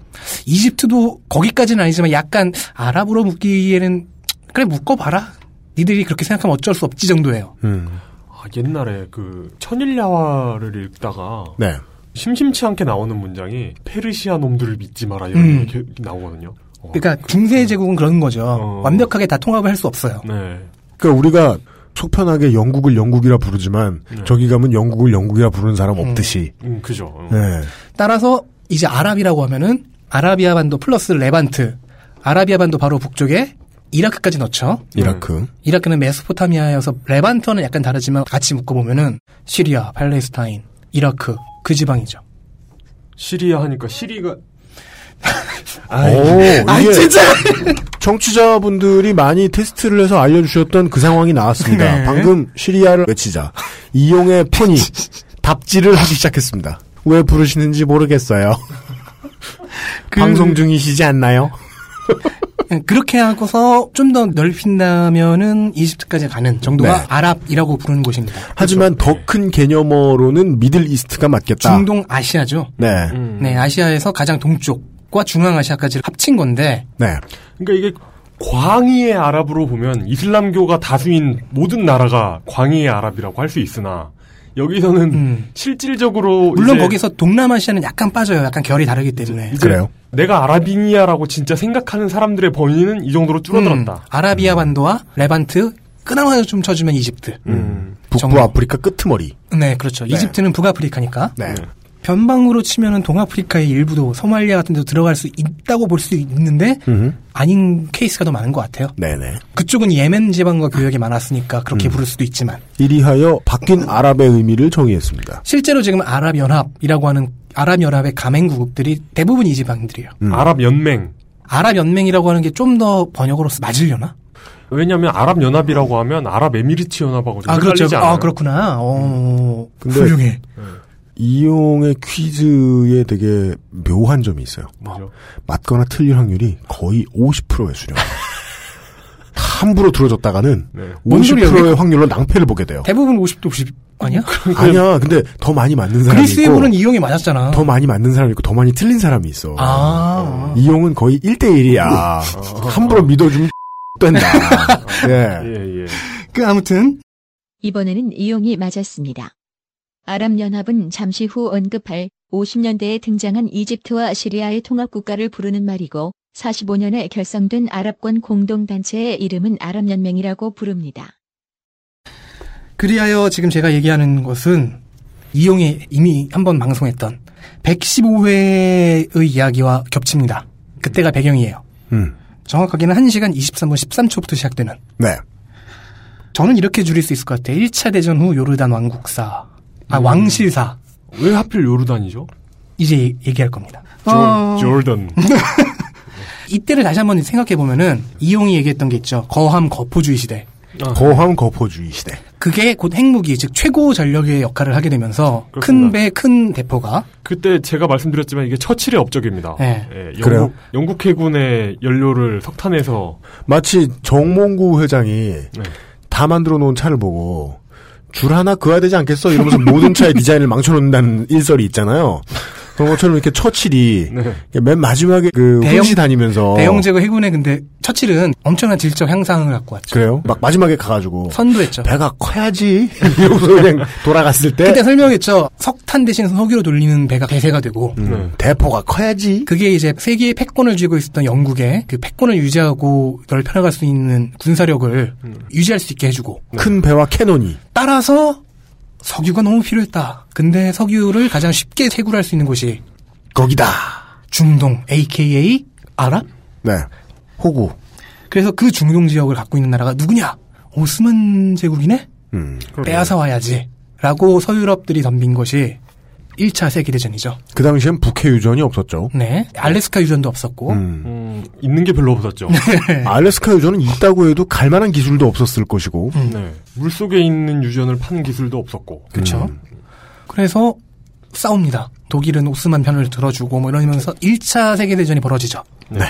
이집트도 거기까지는 아니지만 약간 아랍으로 묶기에는 그래 묶어봐라. 니들이 그렇게 생각하면 어쩔 수 없지 정도예요. 음. 아, 옛날에 그, 천일야화를 읽다가, 네. 심심치 않게 나오는 문장이, 페르시아 놈들을 믿지 마라, 이런 음. 게 나오거든요. 어, 그러니까 중세 제국은 그런 거죠. 어. 완벽하게 다 통합을 할 수 없어요. 네. 그러니까 우리가 속편하게 영국을 영국이라 부르지만 네. 저기 가면 영국을 영국이라 부르는 사람 없듯이. 음, 그죠. 어. 네. 따라서 이제 아랍이라고 하면은 아라비아 반도 플러스 레반트. 아라비아 반도 바로 북쪽에 이라크까지 넣죠. 이라크. 이라크는 메소포타미아여서 레반트는 약간 다르지만 같이 묶어보면은 시리아, 팔레스타인, 이라크 그 지방이죠. 시리아 하니까 시리가, 오, 아이, 이게 진짜! 청취자분들이 많이 테스트를 해서 알려주셨던 그 상황이 나왔습니다. 네. 방금 시리아를 외치자. 이용의 폰이 답지를 하기 시작했습니다. 왜 부르시는지 모르겠어요. 그- 방송 중이시지 않나요? 예, 그렇게 하고서 좀 더 넓힌다면은 이집트까지 가는 정도가 네. 아랍이라고 부르는 곳입니다. 하지만 더큰 개념어로는 Middle East가 맞겠다. 중동 아시아죠. 네. 음. 네, 아시아에서 가장 동쪽과 중앙아시아까지 합친 건데 네. 그러니까 이게 광의의 아랍으로 보면 이슬람교가 다수인 모든 나라가 광의의 아랍이라고 할 수 있으나 여기서는 음. 실질적으로 물론 이제 거기서 동남아시아는 약간 빠져요. 약간 결이 다르기 때문에. 이제 내가 아랍인이야라고 진짜 생각하는 사람들의 범위는 이 정도로 줄어들었다. 음, 아라비아 반도와 레반트 끊어서 좀 쳐주면 이집트. 음. 북부 정말. 아프리카 끄트머리. 네, 그렇죠. 네. 이집트는 북아프리카니까. 네. 변방으로 치면은 동아프리카의 일부도 소말리아 같은 데도 들어갈 수 있다고 볼 수 있는데 음흠. 아닌 케이스가 더 많은 것 같아요. 네네. 그쪽은 예멘 지방과 교역이 많았으니까 그렇게 음. 부를 수도 있지만 이리하여 바뀐 아랍의 의미를 정의했습니다. 실제로 지금 아랍 연합이라고 하는 아랍 연합의 가맹국들이 대부분 이 지방들이에요. 음. 아랍 연맹. 아랍 연맹이라고 하는 게 좀 더 번역으로서 맞으려나? 왜냐하면 아랍 연합이라고 하면 아랍 에미리트 연합하고 좀 아, 그렇죠. 헷갈리지 않아요? 아, 그렇구나. 어, 근데 훌륭해. 이용의 퀴즈에 되게 묘한 점이 있어요. 뭐죠? 맞거나 틀릴 확률이 거의 50%의 수령. 함부로 들어줬다가는 네. 뭔 소리야, 50%의 왜? 확률로 낭패를 보게 돼요. 대부분 50대 50 아니야? 아니야. 근데 더 많이 맞는 사람이 그리스의 있고 불은 이용이 맞았잖아. 더 많이 맞는 사람이 있고 더 많이 틀린 사람이 있어. 아. 이용은 거의 1대 1이야. 함부로 믿어주면 된다. 예. 예, 예. 그 아무튼 이번에는 이용이 맞았습니다. 아랍연합은 잠시 후 언급할 50년대에 등장한 이집트와 시리아의 통합국가를 부르는 말이고 45년에 결성된 아랍권 공동단체의 이름은 아랍연맹이라고 부릅니다. 그리하여 지금 제가 얘기하는 것은 이용이 이미 한번 방송했던 115회의 이야기와 겹칩니다. 그때가 배경이에요. 음. 정확하게는 1시간 23분 13초부터 시작되는. 네. 저는 이렇게 줄일 수 있을 것 같아요. 1차 대전 후 요르단 왕국사. 아, 음. 왕실사. 왜 하필 요르단이죠? 이제 얘- 얘기할 겁니다. 조, 어, 조던. 이때를 다시 한번 생각해 보면은 이용이 얘기했던 게 있죠. 거함 거포주의 시대. 아, 거함 거포주의 시대. 그게 곧 핵무기, 즉 최고 전력의 역할을 하게 되면서 큰 그렇습니다. 배, 큰 대포가 그때 제가 말씀드렸지만 이게 처칠의 업적입니다. 네. 예, 영국, 그래요? 영국 해군의 연료를 석탄에서 마치 정몽구 회장이 네. 다 만들어 놓은 차를 보고 줄 하나 그어야 되지 않겠어? 이러면서 모든 차의 디자인을 망쳐놓는다는 일설이 있잖아요. 그런 것처럼 이렇게 처칠이 네. 맨 마지막에 그 대형- 훈시 다니면서 대영 제거 해군의 근데 처칠은 엄청난 질적 향상을 갖고 왔죠. 그래요? 막 마지막에 가가지고 선도했죠. 배가 커야지 이러고서 그냥 돌아갔을 때 그때 설명했죠. 석탄 대신 석유로 돌리는 배가 대세가 되고 음, 네. 대포가 커야지 그게 이제 세계의 패권을 쥐고 있었던 영국의 그 패권을 유지하고 넓혀나갈 수 있는 군사력을 음. 유지할 수 있게 해주고 큰 배와 캐논이 따라서 석유가 너무 필요했다. 근데 석유를 가장 쉽게 채굴할 수 있는 곳이 거기다. 중동, AKA 아랍. 네. 호구. 그래서 그 중동 지역을 갖고 있는 나라가 누구냐? 오스만 제국이네? 음. 빼앗아 와야지. 라고 서유럽들이 덤빈 것이 1차 세계대전이죠. 그 당시엔 북해 유전이 없었죠. 네. 알래스카 유전도 없었고. 음. 음, 있는 게 별로 없었죠. 알래스카 유전은 있다고 해도 갈 만한 기술도 없었을 것이고. 네. 물 속에 있는 유전을 파는 기술도 없었고. 그렇죠. 음. 그래서 싸웁니다. 독일은 오스만 편을 들어주고 뭐 이러면서 1차 세계대전이 벌어지죠. 네.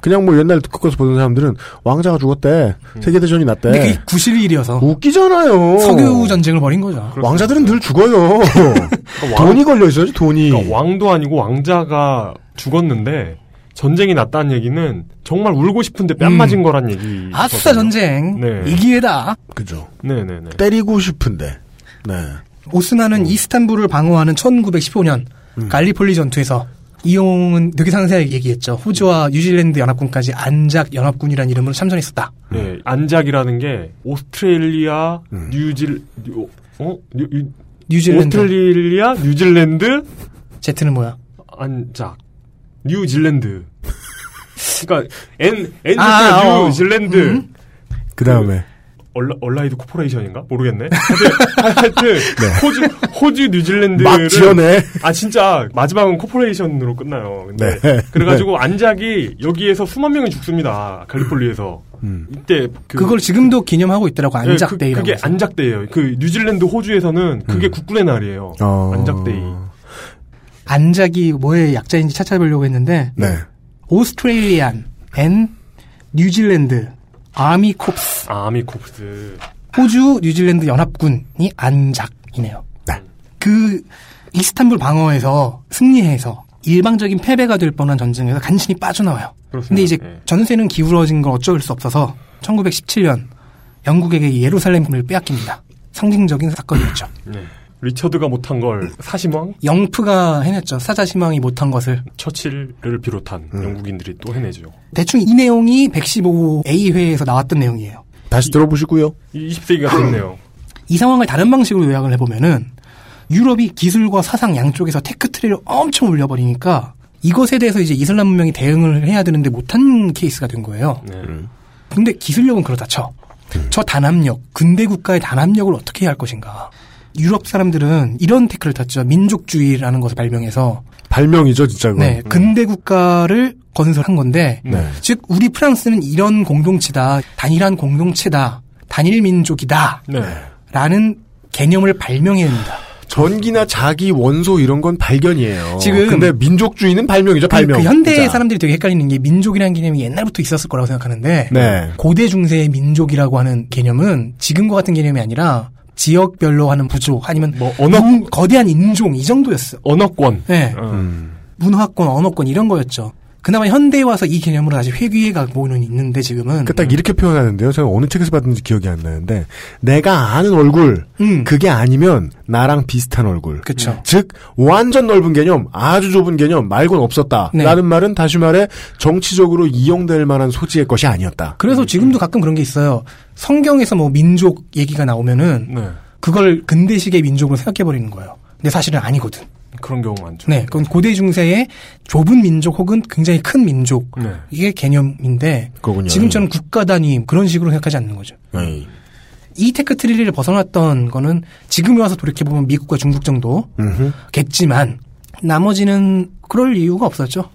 그냥 뭐 옛날 끝까지 보던 사람들은 왕자가 죽었대. 세계대전이 났대. 근데 그게 구실일이어서 웃기잖아요. 석유 전쟁을 벌인 거죠. 왕자들은 늘 죽어요. 그러니까 왕- 돈이 걸려 있어요, 돈이. 그러니까 왕도 아니고 왕자가 죽었는데 전쟁이 났다는 얘기는 정말 울고 싶은데 뺨 음. 맞은 거란 얘기. 아싸 전쟁 네. 이 기회다. 그죠. 네네네. 때리고 싶은데. 네. 오스만은 이스탄불을 방어하는 1915년 음. 갈리폴리 전투에서 이용은 되게 상세하게 얘기했죠. 호주와 뉴질랜드 연합군까지 안작 연합군이라는 이름으로 참전했었다. 네, 안작이라는 게 오스트레일리아, 음. 뉴질, 뉴, 어? 뉴, 뉴- 뉴질랜드 오스트레일리아, 뉴질랜드, 제트는 뭐야? 안작, 뉴질랜드. 그러니까 N N 아, 어. 뉴질랜드. 음. 그 다음에. Alla-, Allied Corporation인가? 모르겠네. 하여튼, 하여튼 호주, 호주 뉴질랜드를 막 지어내. 아 진짜 마지막은 corporation으로 끝나요. 근데 네. 그래가지고 안작이 여기에서 수만 명이 죽습니다. 갈리폴리에서 음. 이때 그, 그, 걸 지금도 기념하고 있더라고 네, Anzac Day라고. 그, 게. Anzac Day예요. 그 뉴질랜드 호주에서는 그게 음. 국군의 날이에요. 어. Anzac Day. 안작이 뭐의 약자인지 찾아보려고 했는데 네. Australian and New Zealand Army Corps 아미 콥스. 호주 뉴질랜드 연합군이 안작이네요. 네. 그 이스탄불 방어에서 승리해서 일방적인 패배가 될 뻔한 전쟁에서 간신히 빠져나와요. 그렇습니다. 근데 이제 예. 전세는 기울어진 걸 어쩔 수 없어서 1917년 영국에게 예루살렘을 빼앗깁니다. 상징적인 사건이었죠. 네. 리처드가 못한 걸 사심왕 영프가 해냈죠. 사자시망이 못한 것을. 처칠을 비롯한 영국인들이 또 해내죠. 대충 이 내용이 115A회에서 나왔던 내용이에요. 다시 들어보시고요. 20세기가 됐네요. 이 상황을 다른 방식으로 요약을 해보면은 유럽이 기술과 사상 양쪽에서 tech tree를 엄청 올려버리니까 이것에 대해서 이제 이슬람 문명이 대응을 해야 되는데 못한 케이스가 된 거예요. 네. 근데 기술력은 그렇다 쳐. 저 단합력, 근대 국가의 단합력을 어떻게 해야 할 것인가. 유럽 사람들은 이런 tech를 탔죠. 민족주의라는 것을 발명해서 발명이죠, 진짜 그건. 네, 근대 국가를 건설한 건데 네. 즉 우리 프랑스는 이런 공동체다, 단일한 공동체다, 단일 민족이다. 네. 라는 개념을 발명해냅니다. 전기나 자기 원소 이런 건 발견이에요. 지금- 근데 민족주의는 발명이죠, 그, 발명. 그 현대. 사람들이 되게 헷갈리는 게 민족이라는 개념이 옛날부터 있었을 거라고 생각하는데 네. 고대 중세의 민족이라고 하는 개념은 지금과 같은 개념이 아니라 지역별로 하는 부족 아니면 뭐 언어 인- 거대한 인종 이 정도였어. 언어권. 네. 어. 음. 문화권, 언어권 이런 거였죠. 그나마 현대에 와서 이 개념으로 다시 회귀해 가고는 있는데 지금은 그 딱 이렇게 표현하는데요. 제가 어느 책에서 봤는지 기억이 안 나는데 내가 아는 얼굴 음. 그게 아니면 나랑 비슷한 얼굴. 그쵸. 즉 완전 넓은 개념, 아주 좁은 개념 말곤 없었다. 네. 라는 말은 다시 말해 정치적으로 이용될 만한 소지의 것이 아니었다. 그래서 지금도 가끔 그런 게 있어요. 성경에서 뭐 민족 얘기가 나오면은 네. 그걸 근대식의 민족으로 생각해 버리는 거예요. 근데 사실은 아니거든. 그런 경우 많죠. 네, 그건 고대 중세의 좁은 민족 혹은 굉장히 큰 민족 네. 이게 개념인데 그거군요. 지금처럼 국가 단위 그런 식으로 생각하지 않는 거죠. 네. 이 tech tree를 벗어났던 거는 지금 와서 돌이켜 보면 미국과 중국 정도겠지만 나머지는 그럴 이유가 없었죠.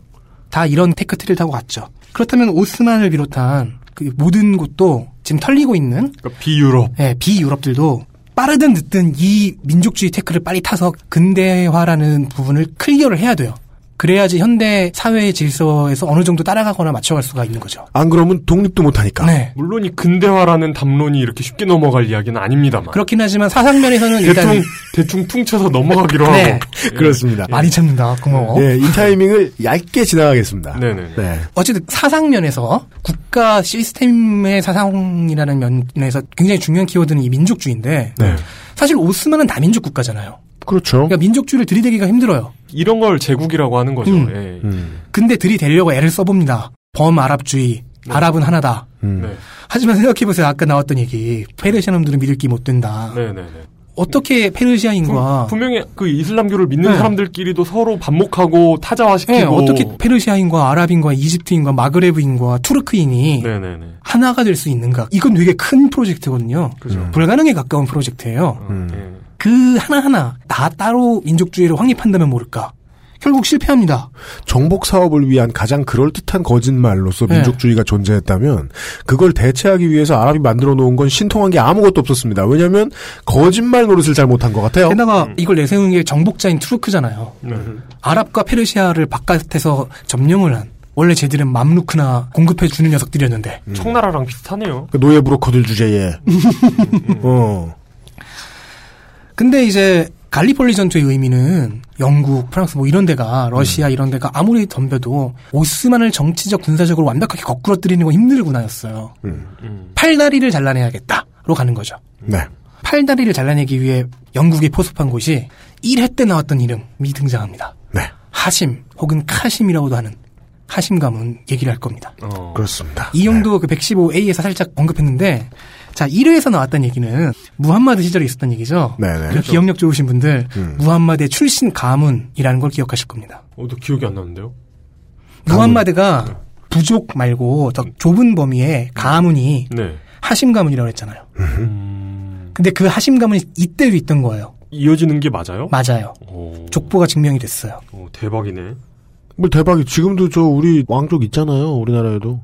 다 이런 tech tree를 타고 갔죠. 그렇다면 오스만을 비롯한 그 모든 곳도 지금 털리고 있는 그러니까 비유럽. 예, 비유럽들도 빠르든 늦든 이 민족주의 tech를 빨리 타서 근대화라는 부분을 clear를 해야 돼요. 그래야지 현대 사회의 질서에서 어느 정도 따라가거나 맞춰갈 수가 있는 거죠. 안 그러면 독립도 못하니까. 네. 물론 이 근대화라는 담론이 이렇게 쉽게 넘어갈 이야기는 아닙니다만. 그렇긴 하지만 사상면에서는 일단 대충 대충 퉁쳐서 넘어가기로 네. 하고. 그렇습니다. 많이 참는다. 고마워. 예, 이 타이밍을 얇게 지나가겠습니다. 네네. 네. 어쨌든 사상면에서 국가 시스템의 사상이라는 면에서 굉장히 중요한 키워드는 이 민족주의인데 네. 사실 오스만은 다민족 국가잖아요. 그렇죠. 그러니까 민족주의를 들이대기가 힘들어요. 이런 걸 제국이라고 하는 거죠. 음. 예. 음. 근데 들이대려고 애를 써봅니다. 범아랍주의, 아랍은 하나다. 음. 네. 하지만 생각해보세요. 아까 나왔던 얘기. 페르시아 놈들은 믿을 게못 된다. 네네네. 어떻게 페르시아인과 분, 명히그 이슬람교를 믿는 네. 사람들끼리도 서로 반목하고 타자화시키고. 네, 어떻게 페르시아인과 아랍인과 이집트인과 마그레브인과 투르크인이 네네네. 하나가 될 수 있는가? 이건 되게 큰 프로젝트거든요. 그죠. 불가능에 가까운 프로젝트예요. 음. 예. 그 하나하나 다 따로 민족주의를 확립한다면 모를까? 결국 실패합니다. 정복 사업을 위한 가장 그럴듯한 거짓말로서 네. 민족주의가 존재했다면 그걸 대체하기 위해서 아랍이 만들어 놓은 건 신통한 게 아무것도 없었습니다. 왜냐하면 거짓말 노릇을 잘 못한 것 같아요. 게다가 이걸 내세운 게 정복자인 투르크잖아요. 네. 아랍과 페르시아를 바깥에서 점령을 한 원래 쟤들은 맘루크나 공급해 주는 녀석들이었는데 청나라랑 비슷하네요. 그 노예 브로커들 주제에. 어. 근데 이제 갈리폴리 전투의 의미는 영국, 프랑스 뭐 이런 데가 러시아 이런 데가 아무리 덤벼도 오스만을 정치적 군사적으로 완벽하게 거꾸러뜨리는 건 힘들구나였어요. 음. 팔다리를 잘라내야겠다로 가는 거죠. 네. 팔다리를 잘라내기 위해 영국이 포섭한 곳이 1회 때 나왔던 이름이 등장합니다. 네. 하심 혹은 카심이라고도 하는 하심 가문 얘기를 할 겁니다. 어. 그렇습니다. 이 형도 그 115A에서 살짝 언급했는데 자 1회에서 나왔던 얘기는 무함마드 시절에 있었던 얘기죠. 네네. 그 기억력 좋으신 분들 음. 무함마드의 출신 가문이라는 걸 기억하실 겁니다. 어, 또 기억이 안 나는데요? 무함마드가 부족 말고 더 좁은 범위의 가문이 네. 하심 가문이라고 했잖아요. 음. 근데 그 하심 가문이 이때도 있던 거예요. 이어지는 게 맞아요? 맞아요. 오. 족보가 증명이 됐어요. 오, 대박이네. 뭐 대박이 지금도 저 우리 왕족 있잖아요. 우리나라에도.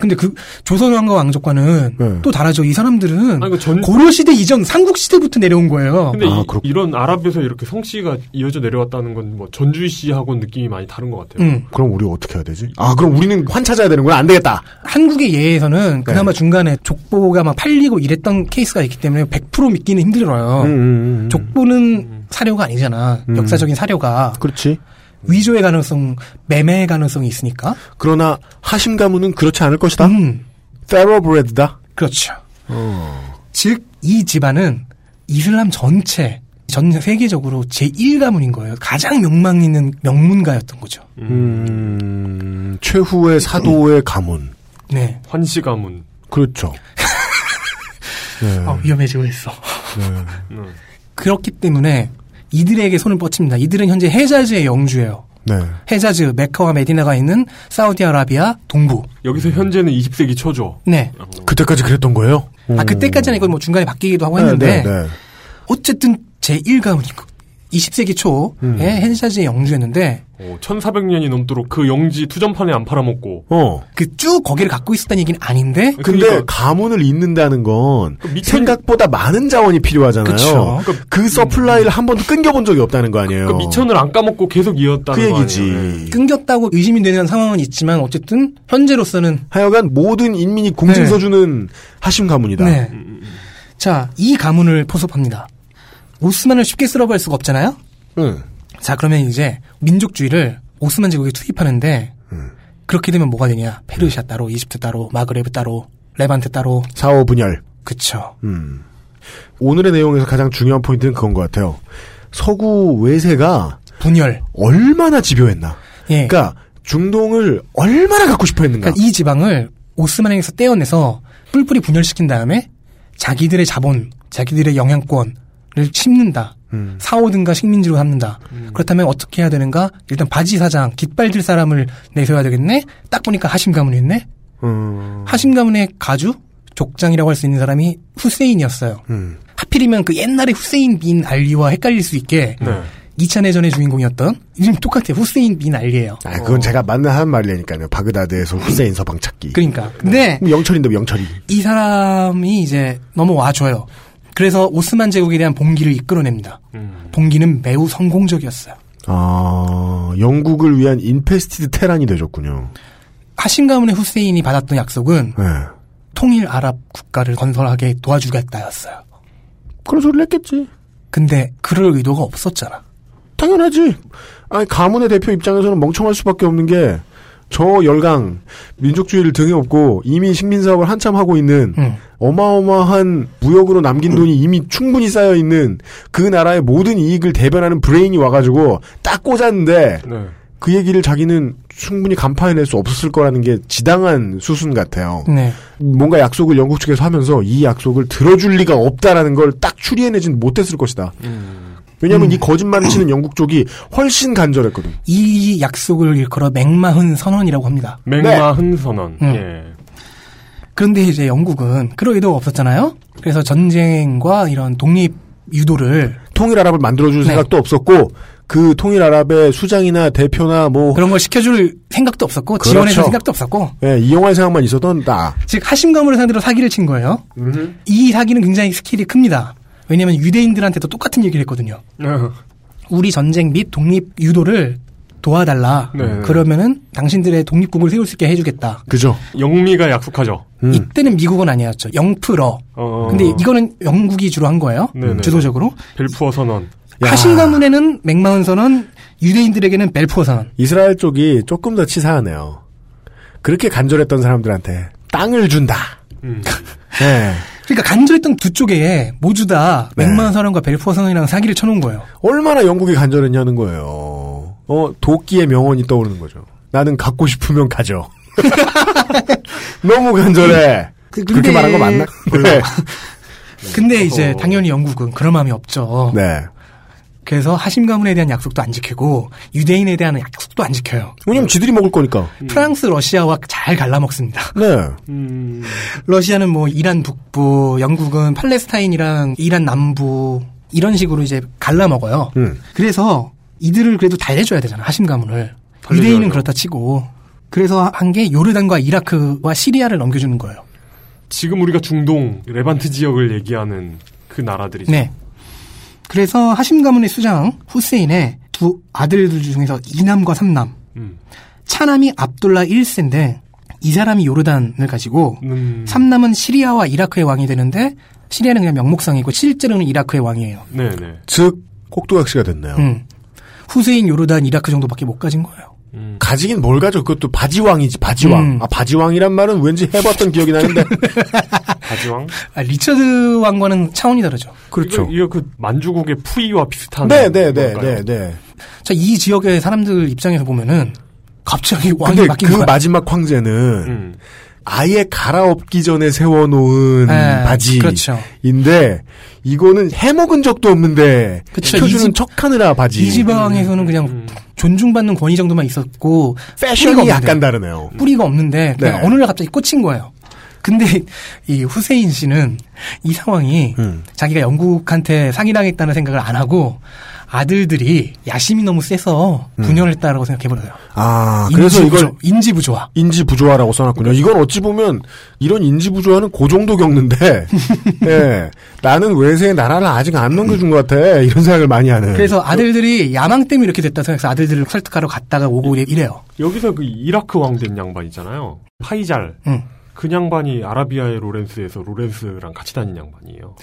근데 그 조선왕과 왕족과는 네. 또 다르죠. 이 사람들은 아니, 그 전, 고려시대 이전 삼국시대부터 내려온 거예요. 근데 아, 이, 이런 아랍에서 이렇게 성씨가 이어져 내려왔다는 건 뭐 전주희 씨하고는 느낌이 많이 다른 것 같아요. 음. 그럼 우리 어떻게 해야 되지? 아, 그럼 우리는 환 찾아야 되는구나. 안 되겠다. 한국의 예에서는 네. 그나마 중간에 족보가 막 팔리고 이랬던 케이스가 있기 때문에 100% 믿기는 힘들어요. 음, 음, 음. 족보는 사료가 아니잖아. 음. 역사적인 사료가. 그렇지. 위조의 가능성, 매매의 가능성이 있으니까. 그러나 하심 가문은 그렇지 않을 것이다. 음, 페러브레드다. 그렇죠. 어. 즉, 이 집안은 이슬람 전체, 전 세계적으로 제1가문인 거예요. 가장 명망 있는 명문가였던 거죠. 음, 최후의 사도의 가문. 네. 환씨 가문. 그렇죠. 네. 어, 위험해지고 있어. 네. 음. 그렇기 때문에 이들에게 손을 뻗칩니다. 이들은 현재 헤자즈의 영주예요. 네. 헤자즈, 메카와 메디나가 있는 사우디아라비아 동부. 여기서 현재는 20세기 초죠. 네. 그때까지 그랬던 거예요? 아, 그때까지는 이거 뭐 중간에 바뀌기도 하고 네, 했는데, 네, 네. 어쨌든 제1가문이고, 20세기 초에 음. 헤자즈의 영주였는데, 어, 1400년이 넘도록 그 영지 투전판에 안 팔아먹고. 어. 그 쭉 거기를 갖고 있었다는 얘기는 아닌데, 근데 그러니까- 가문을 잇는다는 건 그 밑에- 생각보다 많은 자원이 필요하잖아요. 그쵸. 그 supply를 한 번도 끊겨본 적이 없다는 거 아니에요. 그 밑천을 안 까먹고 계속 이었다는 그거 얘기지. 아니에요? 예. 끊겼다고 의심이 되는 상황은 있지만, 어쨌든, 현재로서는, 하여간 모든 인민이 공증서 주는 하심 가문이다. 네. 음, 자, 이 가문을 포섭합니다. 오스만을 쉽게 쓸어버릴 수가 없잖아요? 응. 자, 그러면 이제 민족주의를 오스만 제국에 투입하는데 음. 그렇게 되면 뭐가 되냐? 페르시아 따로, 이집트 따로, 마그레브 따로, 레반트 따로. 사오 분열. 그쵸. 음. 오늘의 내용에서 가장 중요한 포인트는 그건 것 같아요. 서구 외세가 분열. 얼마나 집요했나. 예. 그러니까 중동을 얼마나 갖고 싶어 했는가. 그러니까 이 지방을 오스만에게서 떼어내서 뿔뿔이 분열시킨 다음에 자기들의 자본, 자기들의 영향권을 심는다. 음. 사오든가 식민지로 삼는다. 그렇다면 어떻게 해야 되는가? 일단 바지 사장, 깃발 들 사람을 내세워야 되겠네? 딱 보니까 하심 가문이 있네? 음. 하심 가문의 가주? 족장이라고 할 수 있는 사람이 후세인이었어요. 음. 하필이면 그 옛날에 후세인 빈 알리와 헷갈릴 수 있게 네. 2차 내전의 주인공이었던 이름 똑같아요. 후세인 빈 알리예요. 아, 그건 제가 맞는 하는 말이라니까요. 바그다드에서 후세인 서방 찾기. 그러니까. 근데 그럼 영철인데 뭐 영철이. 이 사람이 이제 넘어와 줘요. 그래서 오스만 제국에 대한 봉기를 이끌어냅니다. 음. 봉기는 매우 성공적이었어요. 아, 영국을 위한 infested terran이 되셨군요. 하심 가문의 후세인이 받았던 약속은 네. 통일 아랍 국가를 건설하게 도와주겠다였어요. 그런 소리를 했겠지. 근데 그럴 의도가 없었잖아. 당연하지. 아니, 가문의 대표 입장에서는 멍청할 수밖에 없는 게, 저 열강, 민족주의를 등에 업고 이미 식민 사업을 한참 하고 있는 음. 어마어마한 무역으로 남긴 돈이 이미 충분히 쌓여 있는 그 나라의 모든 이익을 대변하는 브레인이 와가지고 딱 꽂았는데 네. 그 얘기를 자기는 충분히 간파해낼 수 없었을 거라는 게 지당한 수순 같아요. 네. 뭔가 약속을 영국 측에서 하면서 이 약속을 들어줄 리가 없다라는 걸 딱 추리해내진 못했을 것이다. 왜냐하면 음. 이 거짓말을 치는 영국 쪽이 훨씬 간절했거든. 이 약속을 일컬어 맹마흔 선언이라고 합니다. 맹마흔 선언. 음. 예. 그런데 이제 영국은 그럴 의도가 없었잖아요. 그래서 전쟁과 이런 독립 유도를 통일 아랍을 만들어줄 네. 생각도 없었고 그 통일 아랍의 수장이나 대표나 뭐 그런 걸 시켜줄 생각도 없었고 그렇죠. 지원해줄 생각도 없었고 예, 이용할 생각만 있었던 나. 즉 하심 가문을 상대로 사기를 친 거예요. 이 사기는 굉장히 스케일이 큽니다. 왜냐하면 유대인들한테도 똑같은 얘기를 했거든요. 어. 우리 전쟁 및 독립 유도를 도와달라. 네. 그러면은 당신들의 독립국을 세울 수 있게 해주겠다. 그죠? 영미가 약속하죠. 음. 이때는 미국은 아니었죠. 영프러. 어. 근데 이거는 영국이 주로 한 거예요. 네네. 주도적으로. 벨푸어 선언. 야. 하신 가문에는 맥마흔 선언, 유대인들에게는 벨포어 선언. 이스라엘 쪽이 조금 더 치사하네요. 그렇게 간절했던 사람들한테 땅을 준다. 음. 예. 그러니까 간절했던 두 쪽에 모두 다 네. 맥마흔 선언과 벨포어 선언이랑 사기를 쳐놓은 거예요. 얼마나 영국이 간절했냐는 거예요. 어, 도끼의 명언이 떠오르는 거죠. 나는 갖고 싶으면 가져. 너무 간절해. 그- 그렇게 근데- 말한 거 맞나? 네. 근데 이제 당연히 영국은 그런 마음이 없죠. 네. 그래서 하심 가문에 대한 약속도 안 지키고 유대인에 대한 약속도 안 지켜요. 왜냐면 지들이 먹을 거니까. 프랑스, 러시아와 잘 갈라먹습니다. 네. 음. 러시아는 뭐 이란 북부, 영국은 팔레스타인이랑 이란 남부 이런 식으로 이제 갈라먹어요. 음. 그래서 이들을 그래도 달래줘야 되잖아 하심 가문을. 달래줘야죠. 유대인은 그렇다 치고 그래서 한 게 요르단과 이라크와 시리아를 넘겨주는 거예요. 지금 우리가 중동 레반트 지역을 얘기하는 그 나라들이죠. 네. 그래서 하심 가문의 수장 후세인의 두 아들들 중에서 2남과 3남. 음. 차남이 압둘라 1세인데 이 사람이 요르단을 가지고 음. 3남은 시리아와 이라크의 왕이 되는데 시리아는 그냥 명목상이고 실제로는 이라크의 왕이에요. 네네. 즉 꼭두각시가 됐네요. 음. 후세인 요르단 이라크 정도밖에 못 가진 거예요. 가지긴 뭘 가져? 그것도 바지왕이지 바지왕. 음. 아 바지왕이란 말은 왠지 해봤던 기억이 나는데. 가지왕? 아, 리처드 왕과는 차원이 다르죠. 그렇죠. 이거, 이거 그 만주국의 푸이와 비슷한. 네네네 건가요? 네, 네. 자, 이 지역의 사람들 입장에서 보면은 갑자기 왕이 근데 바뀐 그 거야. 마지막 황제는 음. 아예 갈아엎기 전에 세워놓은 네, 바지인데 그렇죠. 이거는 해먹은 적도 없는데 그쵸, 시켜주는 척하느라 바지. 이 지방에서는 그냥 음. 존중받는 권위 정도만 있었고 패션이 뿌리가 약간 없는데, 다르네요. 뿌리가 없는데 네. 어느 날 갑자기 꽂힌 거예요. 근데 이 후세인 씨는 이 상황이 음. 자기가 영국한테 사기당했다는 생각을 안 하고 아들들이 야심이 너무 세서 분열했다라고 생각해버려요. 아 음. 그래서 인지 이걸 부조, 인지 부조화. 인지 부조화라고 써놨군요. 이건 어찌 보면 이런 인지 부조화는 그 정도 겪는데, 예, 나는 외세의 나라를 아직 안 넘겨준 것 같아 이런 생각을 많이 하는. 그래서 아들들이 야망 때문에 이렇게 됐다 생각해서 아들들을 설득하러 갔다가 오고 이래요. 여기서 그 이라크 왕 된 양반 있잖아요. 하이잘. 응. 그 양반이 아라비아의 로렌스에서 로렌스랑 같이 다닌 양반이에요.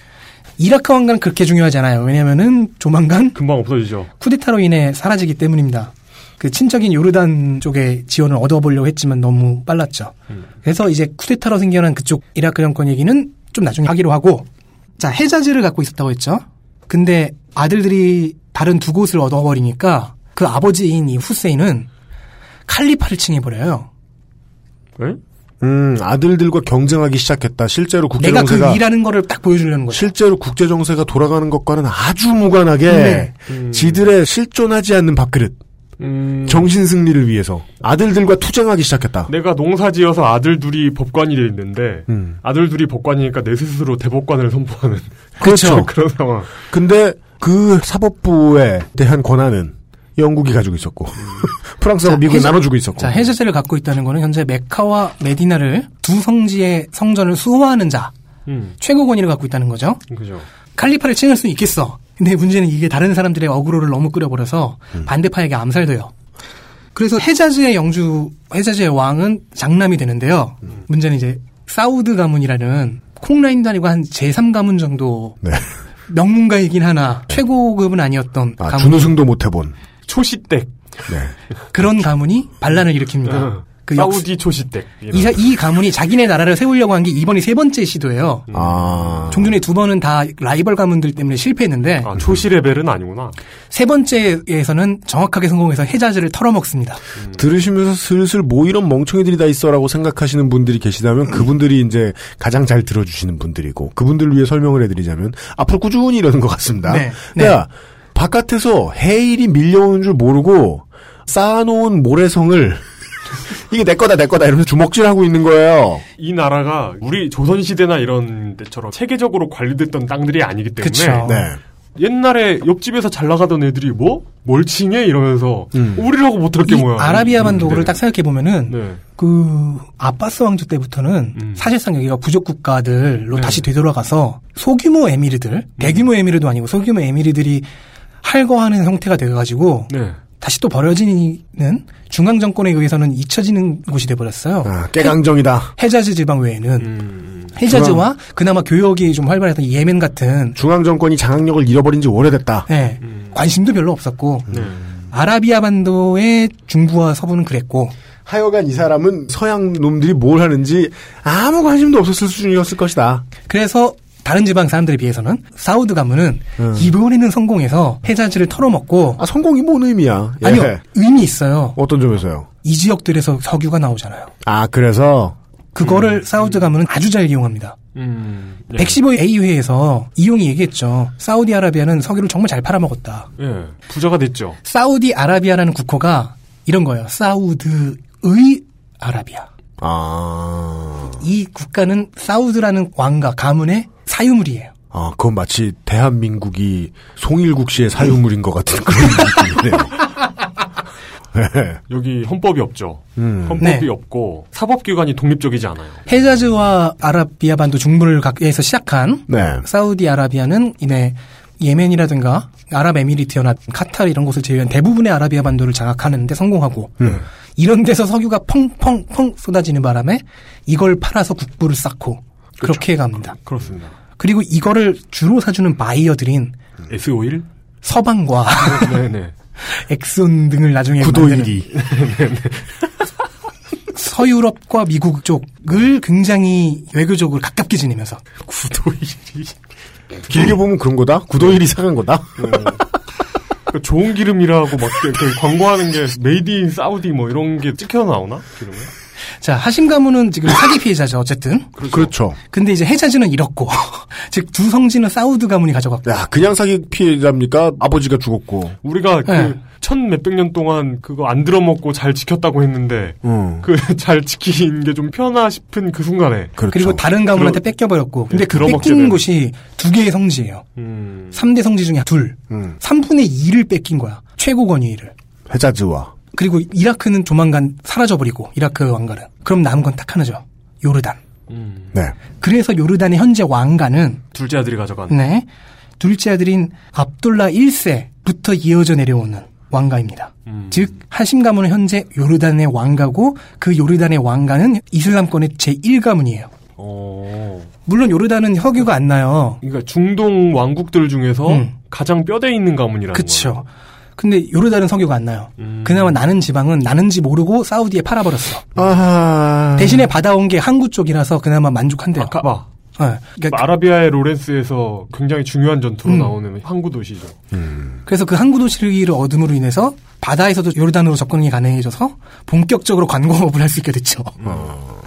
이라크 왕가는 그렇게 중요하지 않아요. 왜냐면은 조만간 금방 없어지죠. 쿠데타로 인해 사라지기 때문입니다. 그 친척인 요르단 쪽에 지원을 얻어보려고 했지만 너무 빨랐죠. 음. 그래서 이제 쿠데타로 생겨난 그쪽 이라크 정권 얘기는 좀 나중에 하기로 하고 자 해자즈를 갖고 있었다고 했죠. 근데 아들들이 다른 두 곳을 얻어버리니까 그 아버지인 이 후세인은 칼리파를 칭해버려요. 네? 음, 아들들과 경쟁하기 시작했다. 실제로 국제 내가 그 정세가 일하는 거를 딱 보여주려는 거죠. 실제로 국제 정세가 돌아가는 것과는 아주 무관하게 네. 음. 지들의 실존하지 않는 밥그릇, 음, 정신 승리를 위해서 아들들과 투쟁하기 시작했다. 내가 농사 지어서 아들 둘이 법관이 돼 있는데 음. 아들 둘이 법관이니까 내 스스로 대법관을 선포하는 그렇죠. 그런 상황. 근데 그 사법부에 대한 권한은 영국이 가지고 있었고 프랑스하고 자, 미국이 나눠주고 있었고. 자, 해자제를 갖고 있다는 거는 현재 메카와 메디나를 두 성지의 성전을 수호하는 자, 음, 최고 권위를 갖고 있다는 거죠. 그죠. 칼리파를 칭할 수 있겠어. 근데 문제는 이게 다른 사람들의 어그로를 너무 끌어버려서 반대파에게 암살돼요. 그래서 해자즈의 영주, 해자즈의 왕은 장남이 되는데요. 문제는 이제 사우드 가문이라는 콩라인도 아니고 한 제3 가문 정도 네. 명문가이긴 하나 최고급은 아니었던 아, 가문 준우승도 못 해본. 초시댁. 네. 그런 가문이 반란을 일으킵니다. 어, 그 역- 사우디 초시댁. 이, 사- 이 가문이 자기네 나라를 세우려고 한 게 이번이 세 번째 시도예요. 아. 종전에 두 번은 다 라이벌 가문들 때문에 실패했는데 아, 초시 레벨은 아니구나. 세 번째에서는 정확하게 성공해서 해자즈를 털어먹습니다. 들으시면서 슬슬 뭐 이런 멍청이들이 다 있어라고 생각하시는 분들이 계시다면 그분들이 이제 가장 잘 들어주시는 분들이고 그분들을 위해 설명을 해드리자면 앞으로 꾸준히 이러는 것 같습니다. 네, 그러니까 바깥에서 해일이 밀려오는 줄 모르고 쌓아놓은 모래성을 이게 내 거다 내 거다 이러면서 주먹질하고 있는 거예요. 이 나라가 우리 조선 시대나 이런 데처럼 체계적으로 관리됐던 땅들이 아니기 때문에 그쵸. 네. 옛날에 옆집에서 잘 나가던 애들이 뭐? 뭘 칭해? 이러면서 음. 우리라고 못할 게이 뭐야. 아라비아 반도를 네. 딱 생각해 보면은 네. 그 아바스 왕조 때부터는 음. 사실상 여기가 부족 국가들로 네. 다시 되돌아가서 소규모 에미르들, 대규모 에미르도 아니고 소규모 에미르들이 할거하는 형태가 돼가지고 네. 다시 또 벌어지는 중앙 정권에 의해서는 잊혀지는 곳이 돼버렸어요. 아, 깨강정이다. 해자즈 지방 외에는 음. 해자즈와 그나마 교역이 좀 활발했던 예멘 같은 중앙 정권이 장악력을 잃어버린 지 오래됐다. 네, 음. 관심도 별로 없었고 네. 아라비아 반도의 중부와 서부는 그랬고 하여간 이 사람은 서양 놈들이 뭘 하는지 아무 관심도 없었을 수준이었을 것이다. 그래서 다른 지방 사람들에 비해서는 사우드 가문은 음. 이번에는 성공해서 해자즈를 털어먹고 아 성공이 뭔 의미야? 예. 아니요 의미 있어요. 어떤 점에서요? 이 지역들에서 석유가 나오잖아요. 아 그래서 그거를 사우드 가문은 아주 잘 이용합니다. 음. 예. 115A 회에서 이용이 얘기했죠. 사우디아라비아는 석유를 정말 잘 팔아먹었다. 예. 부자가 됐죠. 사우디아라비아라는 국호가 이런 거예요. 사우드의 아라비아. 아, 이 국가는 사우드라는 왕가 가문의 사유물이에요. 아 그건 마치 대한민국이 송일국 씨의 사유물인 것 같은 그런 느낌이네요. 여기 헌법이 없죠. 음. 헌법이 네. 없고 사법기관이 독립적이지 않아요. 헤자즈와 아라비아 반도 중부를 각에서 시작한 네. 사우디아라비아는 이내 예멘이라든가 아랍에미리트연합, 카타르 이런 곳을 제외한 대부분의 아라비아 반도를 장악하는데 성공하고 음. 이런 데서 석유가 펑펑펑 쏟아지는 바람에 이걸 팔아서 국부를 쌓고 그렇게 갑니다. 그렇습니다. 그리고 이거를 주로 사주는 바이어들인 S51? 서방과 네네. 엑손 등을 나중에 구도 만드는 1위. 서유럽과 미국 쪽을 굉장히 외교적으로 가깝게 지내면서 구도 1위. 길게 보면 그런 거다? 구도 1위 사간 거다? 그 좋은 기름이라고 막그 광고하는 게 made in 사우디 뭐 이런 게 찍혀 나오나? 기름에? 자 하심 가문은 지금 사기 피해자죠 어쨌든 그렇죠. 근데 이제 헤자즈는 잃었고 즉 두 성지는 사우드 가문이 가져갔고 야, 그냥 사기 피해자입니까? 아버지가 죽었고. 우리가 네. 그천 몇백 년 동안 그거 안 들어먹고 잘 지켰다고 했는데 음. 그 잘 지킨 게 좀 편하 싶은 그 순간에 그렇죠. 그리고 다른 가문한테 들어- 뺏겨버렸고 근데 네, 그 뺏긴. 곳이 두 개의 성지예요 음, 3대 성지 중에 둘 음. 3분의 2를 뺏긴 거야 최고 권위를 해자즈와. 그리고 이라크는 조만간 사라져버리고 이라크 왕가는 그럼 남은 건 딱 하나죠 요르단 음. 네. 그래서 요르단의 현재 왕가는 둘째 아들이 가져간 네 둘째 아들인 압돌라 1세부터 이어져 내려오는 왕가입니다. 음. 즉 하심 가문은 현재 요르단의 왕가고 그 요르단의 왕가는 이슬람권의 제1 가문이에요. 어. 물론 요르단은 혁유가 안 나요. 그러니까 중동 왕국들 중에서 음. 가장 뼈대 있는 가문이라는 그쵸. 근데 요르단은 석유가 안 나요. 음. 그나마 나는 지방은 나는지 모르고 사우디에 팔아버렸어. 아하. 대신에 받아온 게 항구 쪽이라서 그나마 만족한대요. 아카바. 네. 그러니까 아라비아의 로렌스에서 굉장히 중요한 전투로 음. 나오는 항구 도시죠. 그래서 그 항구 도시를 얻음으로 인해서 바다에서도 요르단으로 접근이 가능해져서 본격적으로 관광업을 할 수 있게 됐죠.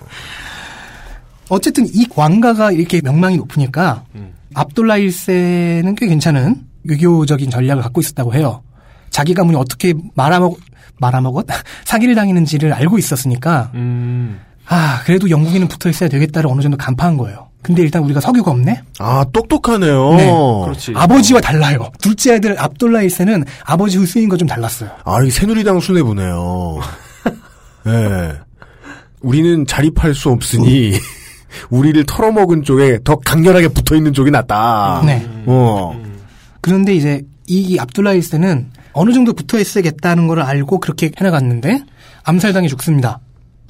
어쨌든 이 왕가가 이렇게 명망이 높으니까 음. 압돌라 1세는 꽤 괜찮은 외교적인 전략을 갖고 있었다고 해요. 자기 가문이 어떻게 말아먹 말아먹었 사기를 당했는지를 알고 있었으니까 음. 아 그래도 영국에는 붙어 있어야 되겠다를 어느 정도 간파한 거예요. 근데 일단 우리가 석유가 없네. 아, 똑똑하네요. 네. 그렇지. 아버지와 달라요. 둘째 아들 압돌라 1세는 아버지 후스인과 좀 달랐어요. 아, 이 새누리당 수뇌부네요. 예. 우리는 자립할 수 없으니, 우리를 털어먹은 쪽에 더 강렬하게 붙어 있는 쪽이 낫다. 네. 어. 그런데 이제 이 압둘라 1세는 어느 정도 붙어 있어야겠다는 걸 알고 그렇게 해나갔는데 암살당해 죽습니다.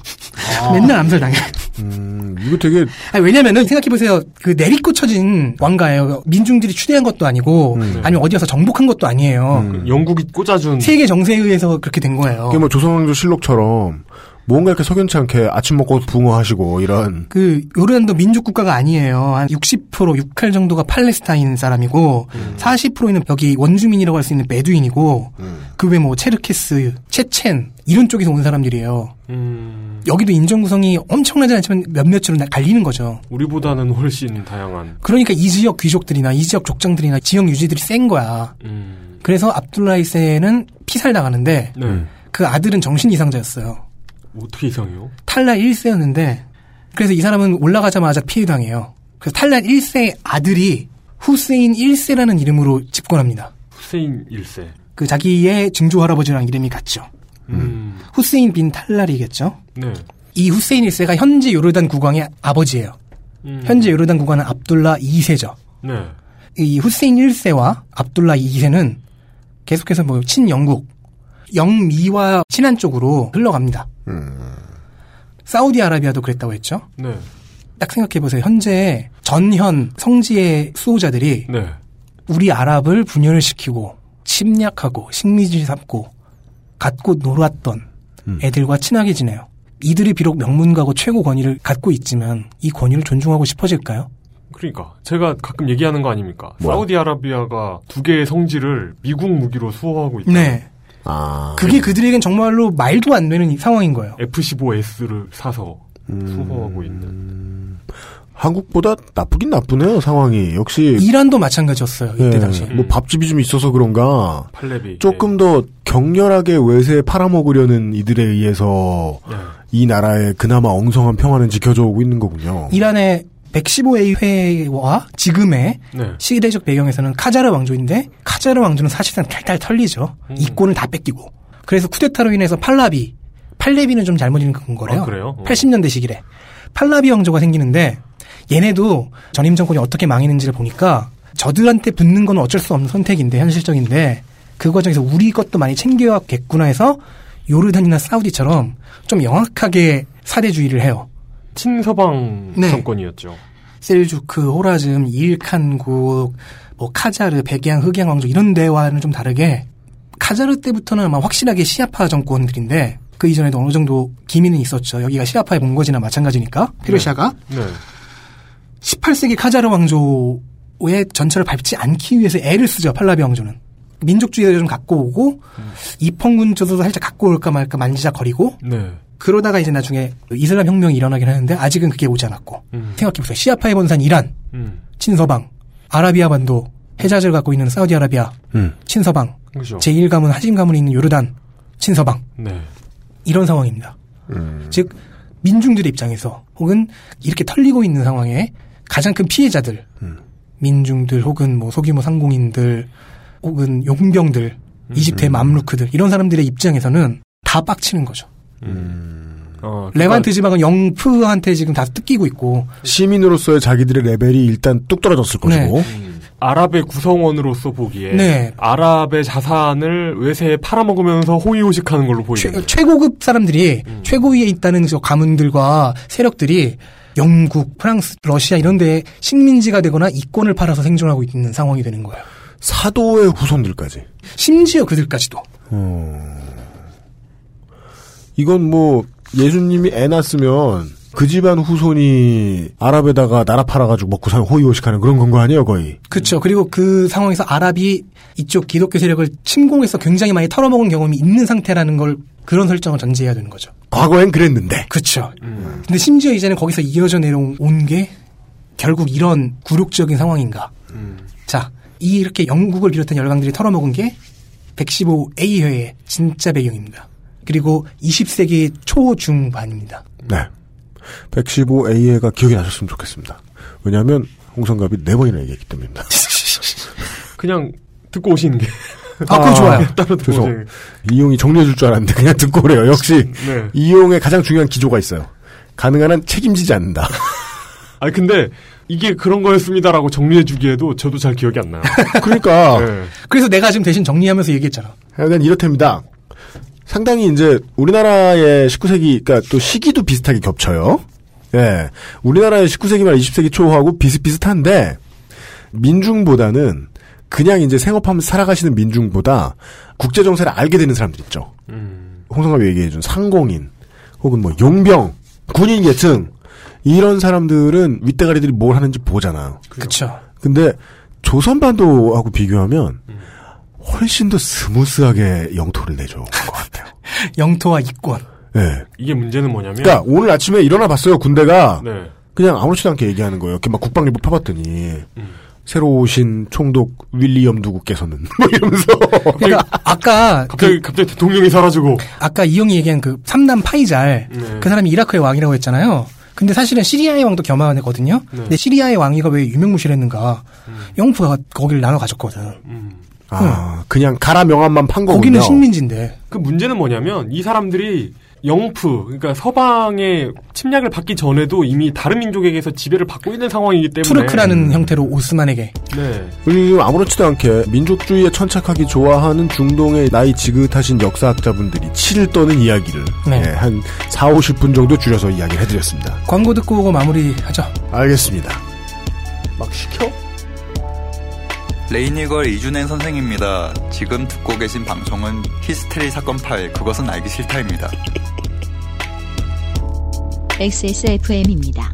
맨날 암살당해. 음, 이거 되게, 아니, 왜냐면은 생각해보세요. 그 내리꽂혀진 왕가예요. 민중들이 추대한 것도 아니고 아니면 어디 가서 정복한 것도 아니에요. 그 영국이 꽂아준 세계 정세에 의해서 그렇게 된 거예요. 이게 뭐 조선왕조 실록처럼, 뭔가 이렇게 석연치 않게 아침 먹고 붕어 하시고, 이런. 그 요르단도 민족 국가가 아니에요. 한 60% 6할 정도가 팔레스타인 사람이고 40%는 여기 원주민이라고 할 수 있는 베두인이고 그외 뭐 체르케스, 체첸 이런 쪽에서 온 사람들이에요. 음, 여기도 인종 구성이 엄청나지 않지만 몇몇으로 나- 갈리는 거죠. 우리보다는 훨씬 다양한. 그러니까 이 지역 귀족들이나 이 지역 족장들이나 지역 유지들이 센 거야. 음, 그래서 압둘라이세는 피살 당하는데 네. 그 아들은 정신 이상자였어요. 어떻게 이상해요? 탈라 1세였는데 그래서 이 사람은 올라가자마자 피해당해요. 그래서 탈라 1세 아들이 후세인 1세라는 이름으로 집권합니다. 후세인 1세. 그 자기의 증조 할아버지랑 이름이 같죠. 음, 후세인 빈 탈랄이겠죠. 네. 이 후세인 1세가 현재 요르단 국왕의 아버지예요. 음, 현재 요르단 국왕은 압둘라 2세죠. 네. 이 후세인 1세와 압둘라 2세는 계속해서 뭐 친영국, 영미와 친한 쪽으로 흘러갑니다. 사우디아라비아도 그랬다고 했죠. 네. 딱 생각해보세요. 현재 전현 성지의 수호자들이 네. 우리 아랍을 분열을 시키고 침략하고 식민지 삼고 갖고 놀았던 애들과 친하게 지내요. 이들이 비록 명문가고 최고 권위를 갖고 있지만 이 권위를 존중하고 싶어질까요? 그러니까 제가 가끔 얘기하는 거 아닙니까? 뭐야? 사우디아라비아가 두 개의 성지를 미국 무기로 수호하고 있다. 네. 아. 그게 그들에겐 정말로 말도 안 되는 상황인 거예요. F-15S를 사서 수호하고 있는. 한국보다 나쁘긴 나쁘네요, 상황이. 역시. 이란도 마찬가지였어요. 이때 예, 당시. 음. 뭐 밥집이 좀 있어서 그런가. 팔레비. 조금 더 격렬하게 외세에 팔아먹으려는 이들에 의해서 네. 이 나라의 그나마 엉성한 평화는 지켜져 오고 있는 거군요. 이란의 115회 회와 지금의 네. 시대적 배경에서는 카자르 왕조인데 카자르 왕조는 사실상 탈탈 털리죠. 음. 이권을 다 뺏기고 그래서 쿠데타로 인해서 팔라비, 팔레비는 좀 잘못 읽은 거래요. 아, 그래요? 어. 80년대 시기래. 팔라비 왕조가 생기는데 얘네도 전임 정권이 어떻게 망했는지를 보니까 저들한테 붙는 건 어쩔 수 없는 선택인데 현실적인데 그 과정에서 우리 것도 많이 챙겨야겠구나 해서 요르단이나 사우디처럼 좀 영악하게 사대주의를 해요. 친서방 네. 정권이었죠. 셀주크, 호라즘, 일칸국, 뭐 카자르, 백양, 흑양 왕조 이런 데와는 좀 다르게 카자르 때부터는 아마 확실하게 시아파 정권들인데 그 이전에도 어느 정도 기미는 있었죠. 여기가 시아파의 본거지나 마찬가지니까 페르시아가 네. 18세기 카자르 왕조의 전철을 밟지 않기 위해서 애를 쓰죠. 팔라비 왕조는. 민족주의를 좀 갖고 오고 이펑군 조도 살짝 갖고 올까 말까 만지작거리고 네. 그러다가 이제 나중에 이슬람 혁명이 일어나긴 하는데 아직은 그게 오지 않았고 음. 생각해보세요. 시아파의 본산 이란, 음. 친서방, 아라비아 반도, 해자를 갖고 있는 사우디아라비아, 음. 친서방, 그죠. 제1 가문, 하심 가문이 있는 요르단, 친서방 네. 이런 상황입니다. 음. 즉 민중들의 입장에서 혹은 이렇게 털리고 있는 상황에 가장 큰 피해자들, 음. 민중들 혹은 뭐 소규모 상공인들 혹은 용병들, 음. 이집트의 맘루크들 이런 사람들의 입장에서는 다 빡치는 거죠. 어, 그러니까 레반트 지방은 영프한테 지금 다 뜯기고 있고 시민으로서의 자기들의 레벨이 일단 뚝 떨어졌을 네. 것이고 아랍의 구성원으로서 보기에 네. 아랍의 자산을 외세에 팔아먹으면서 호의호식하는 걸로 보이는 최, 고급 사람들이 음. 최고위에 있다는 저 가문들과 세력들이 영국, 프랑스, 러시아 이런 데에 식민지가 되거나 이권을 팔아서 생존하고 있는 상황이 되는 거예요. 사도의 후손들까지. 심지어 그들까지도. 어. 이건 뭐 예수님이 애 낳았으면 그 집안 후손이 아랍에다가 나라 팔아가지고 먹고 사는 호의호식하는 그런 건 거 아니에요 거의. 그렇죠. 그리고 그 상황에서 아랍이 이쪽 기독교 세력을 침공해서 굉장히 많이 털어먹은 경험이 있는 상태라는 걸 그런 설정을 전제해야 되는 거죠. 과거엔 그랬는데. 그렇죠. 근데 심지어 이제는 거기서 이어져 내려온 게 결국 이런 굴욕적인 상황인가. 자, 이 이렇게 영국을 비롯한 열강들이 털어먹은 게 115A회의 진짜 배경입니다. 그리고 20세기 초중반입니다. 네. 115A가 기억이 나셨으면 좋겠습니다. 왜냐하면 홍성갑이 네 번이나 얘기했기 때문입니다. 그냥 듣고 오시는 게 아, 그거 좋아요. 따로 듣고 그래서 오시는 게. 이용이 정리해줄 줄 알았는데 그냥 듣고 그래요. 역시 네. 이용의 가장 중요한 기조가 있어요. 가능한 한 책임지지 않는다. 아니 근데 이게 그런 거였습니다라고 정리해주기에도 저도 잘 기억이 안 나요. 그러니까 네. 그래서 내가 지금 대신 정리하면서 얘기했잖아. 하여간 이렇답니다. 상당히 이제 우리나라의 19세기, 그러니까 또 시기도 비슷하게 겹쳐요. 예. 우리나라의 19세기 말 20세기 초하고 비슷비슷한데, 민중보다는 그냥 이제 생업하면서 살아가시는 민중보다 국제정세를 알게 되는 사람들 있죠. 음. 홍성갑이 얘기해준 상공인, 혹은 뭐 용병, 군인 계층, 이런 사람들은 윗대가리들이 뭘 하는지 보잖아요. 그렇죠. 근데 조선반도하고 비교하면 훨씬 더 스무스하게 영토를 내줘온 것 같아요. 영토와 이권. 예. 이게 문제는 뭐냐면 그러니까 오늘 아침에 일어나 봤어요 군대가 네. 그냥 아무렇지도 않게 얘기하는 거예요. 이렇게 막 국방일보 펴봤더니 음. 새로 오신 총독 윌리엄 누구께서는 뭐 이러면서 그러니까 아까 갑자기 갑자기 대통령이 사라지고 아까 이형이 얘기한 그 삼남 파이잘 네. 그 사람이 이라크의 왕이라고 했잖아요. 근데 사실은 시리아의 왕도 겸하는 애거든요. 네. 근데 시리아의 왕위가 왜 유명무실했는가? 영프가 거기를 나눠 가졌거든. 음. 아 그냥 가라 명함만 판 거군요. 거기는 식민지인데. 그 문제는 뭐냐면 이 사람들이 영프 그러니까 서방의 침략을 받기 전에도 이미 다른 민족에게서 지배를 받고 있는 상황이기 때문에 투르크라는 형태로 오스만에게. 네. 그리고 아무렇지도 않게 민족주의에 천착하기 좋아하는 중동의 나이 지긋하신 역사학자분들이 치를 떠는 이야기를 네. 예, 한 4, 50분 정도 줄여서 이야기를 해드렸습니다. 광고 듣고 오고 마무리하죠. 알겠습니다. 막 시켜? 레이니걸 이준행 선생입니다. 지금 듣고 계신 방송은 히스테리 사건 파일 그것은 알기 싫다입니다. XSFM입니다.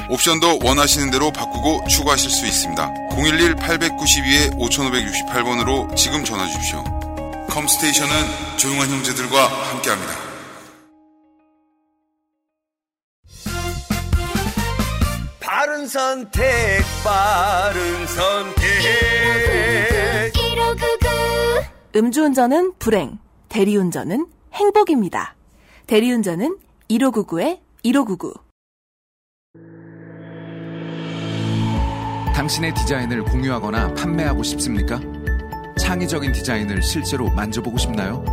옵션도 원하시는 대로 바꾸고 추가하실 수 있습니다. 011-892-5568번으로 지금 전화 주십시오. 컴스테이션은 조용한 형제들과 함께합니다. 바른 선택, 바른 선택. 음주운전은 불행, 대리운전은 행복입니다. 대리운전은 1599-1599. 당신의 디자인을 공유하거나 판매하고 싶습니까? 창의적인 디자인을 실제로 만져보고 싶나요?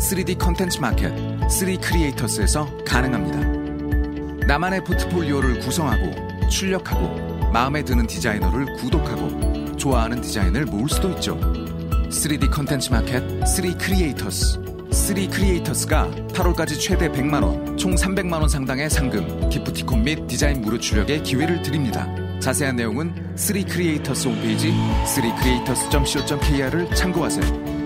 3D 컨텐츠 마켓 3 Creators에서 가능합니다. 나만의 포트폴리오를 구성하고 출력하고 마음에 드는 디자이너를 구독하고 좋아하는 디자인을 모을 수도 있죠. 3D 컨텐츠 마켓 3 Creators 3 Creators가 8월까지 최대 100만원, 총 300만원 상당의 상금, 기프티콘 및 디자인 무료 출력의 기회를 드립니다. 자세한 내용은 3 크리에이터스 홈페이지 3creators.co.kr을 참고하세요.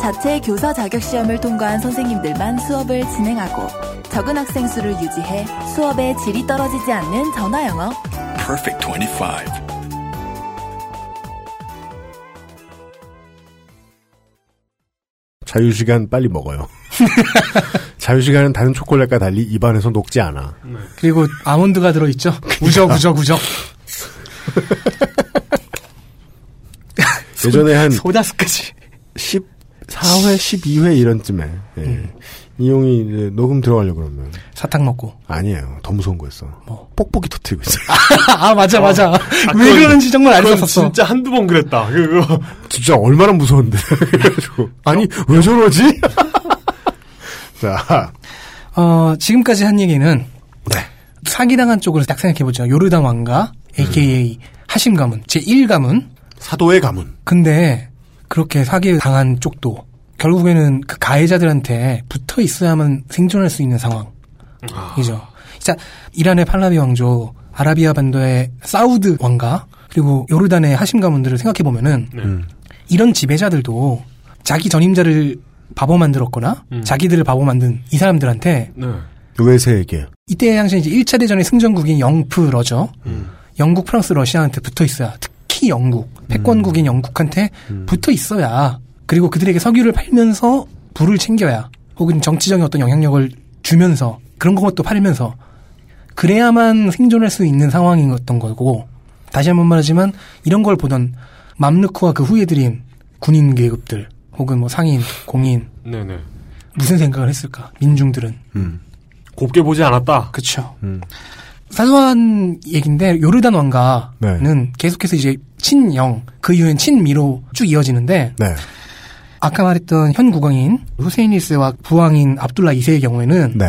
자체 교사 자격 시험을 통과한 선생님들만 수업을 진행하고 적은 학생 수를 유지해 수업의 질이 떨어지지 않는 전화 영어. Perfect 25. 자유 시간 빨리 먹어요. 자유시간은 다른 초콜릿과 달리 입안에서 녹지 않아. 그리고 아몬드가 들어있죠. 우적 우적 우적. 예전에 한 소다스까지 14회, 12회 이런쯤에 예. 이용이 이제 녹음 들어가려고 그러면 사탕 먹고 아니에요. 더 무서운 거였어. 뭐? 뽁뽁이 터트리고 있어요. 아 맞아 맞아. 아, 왜 그건- 그러는지 정말 그건 없었어. 진짜 한두 번 그랬다. 그거. 진짜 얼마나 무서운데. 그래가지고 아니 왜 저러지? 자, 어, 지금까지 한 얘기는 네. 사기당한 쪽으로 딱 생각해보죠. 요르단 왕가, a.k.a. 하심 가문, 제1 가문. 사도의 가문. 근데 그렇게 사기 당한 쪽도 결국에는 그 가해자들한테 붙어 있어야만 생존할 수 있는 상황 이죠. 진짜 이란의 팔라비 왕조, 아라비아 반도의 사우드 왕가, 그리고 요르단의 하심 가문들을 생각해 보면은 음. 이런 지배자들도 자기 전임자를 바보 만들었거나 음. 자기들을 바보 만든 이 사람들한테 네. 외세에게 이때 당시 이제 1차 대전의 승전국인 영프러죠. 음. 영국, 프랑스, 러시아한테 붙어 있어야 특히 영국, 패권국인 영국한테 붙어 있어야 그리고 그들에게 석유를 팔면서 부를 챙겨야 혹은 정치적인 어떤 영향력을 주면서 그런 것도 팔면서 그래야만 생존할 수 있는 상황이었던 거고 다시 한 번 말하지만 이런 걸 보던 맘르크와 그 후예들인 군인 계급들 혹은 뭐 상인, 공인 네네. 무슨 생각을 했을까? 민중들은 음. 곱게 보지 않았다. 그쵸. 음. 사소한 얘기인데 요르단 왕가는 네. 계속해서 이제 친영 그 이후엔 친미로 쭉 이어지는데 네. 아까 말했던 현 국왕인 후세인 1세와 부왕인 압둘라 2세의 경우에는 네.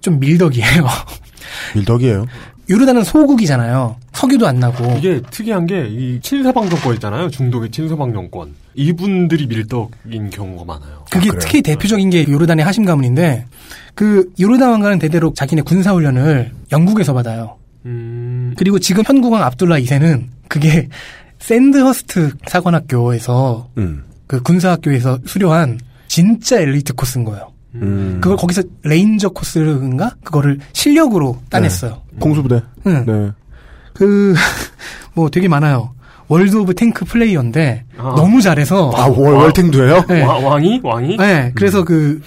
좀 밀덕이에요. 밀덕이에요. 요르단은 소국이잖아요. 석유도 안 나고. 이게 특이한 게 이 친서방 정권 있잖아요. 중독의 친서방 정권. 이분들이 밀떡인 경우가 많아요. 그게 특히 대표적인 게 요르단의 하심 가문인데 그 요르단 왕가는 대대로 자기네 군사 훈련을 영국에서 받아요. 음. 그리고 지금 현 국왕 압둘라 2세는 그게 샌드허스트 사관학교에서 음. 그 군사학교에서 수료한 진짜 엘리트 코스인 거예요. 음. 그걸 거기서 레인저 코스인가 그거를 실력으로 따냈어요. 공수부대. 응. 네. 그 뭐 되게 많아요. World of Tank player인데 아. 너무 잘해서 아, 월, 월탱도예요? 네. 와- 왕이? 왕이? 네, 그래서 그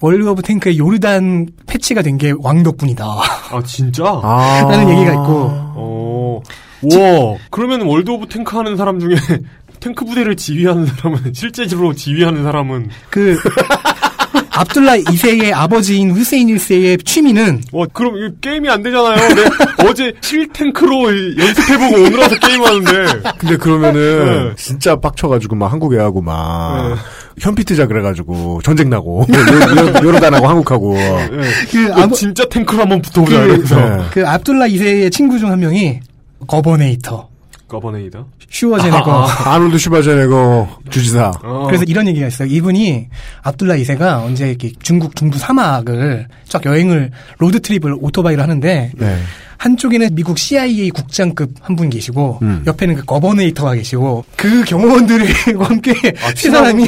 World of Tank의 요르단 패치가 된 게 왕 덕분이다. 아, 진짜? 아. 라는 얘기가 있고 어. 와. 그러면 World of Tank 하는 사람 중에 탱크 부대를 지휘하는 사람은 실제로 지휘하는 사람은 그 압둘라 2세의 아버지인 후세인 1세의 취미는 와 그럼 이거 게임이 안 되잖아요. 내 어제 실탱크로 연습해보고 오늘 와서 게임하는데 근데 그러면은 네. 진짜 빡쳐가지고 막 한국 애하고 막 네. 현피 뜨자 그래가지고 전쟁 나고 요- 요- 요르단하고 한국하고 네. 그 어, 아버- 진짜 탱크로 한번 붙어보자 그, 이러면서 네. 그 압둘라 2세의 친구 중 한 명이 Governator Governator. 슈워제네거 아, 아놀드 슈바제네거 주지사. 어. 그래서 이런 얘기가 있어요. 이분이 압둘라 2세가 언제 이렇게 중국 중부 사막을 쫙 여행을 road trip을 오토바이로 하는데 네. 한쪽에는 미국 CIA 국장급 한 분 계시고 음. 옆에는 그 Governator가 계시고 그 경호원들과 함께 세 사람이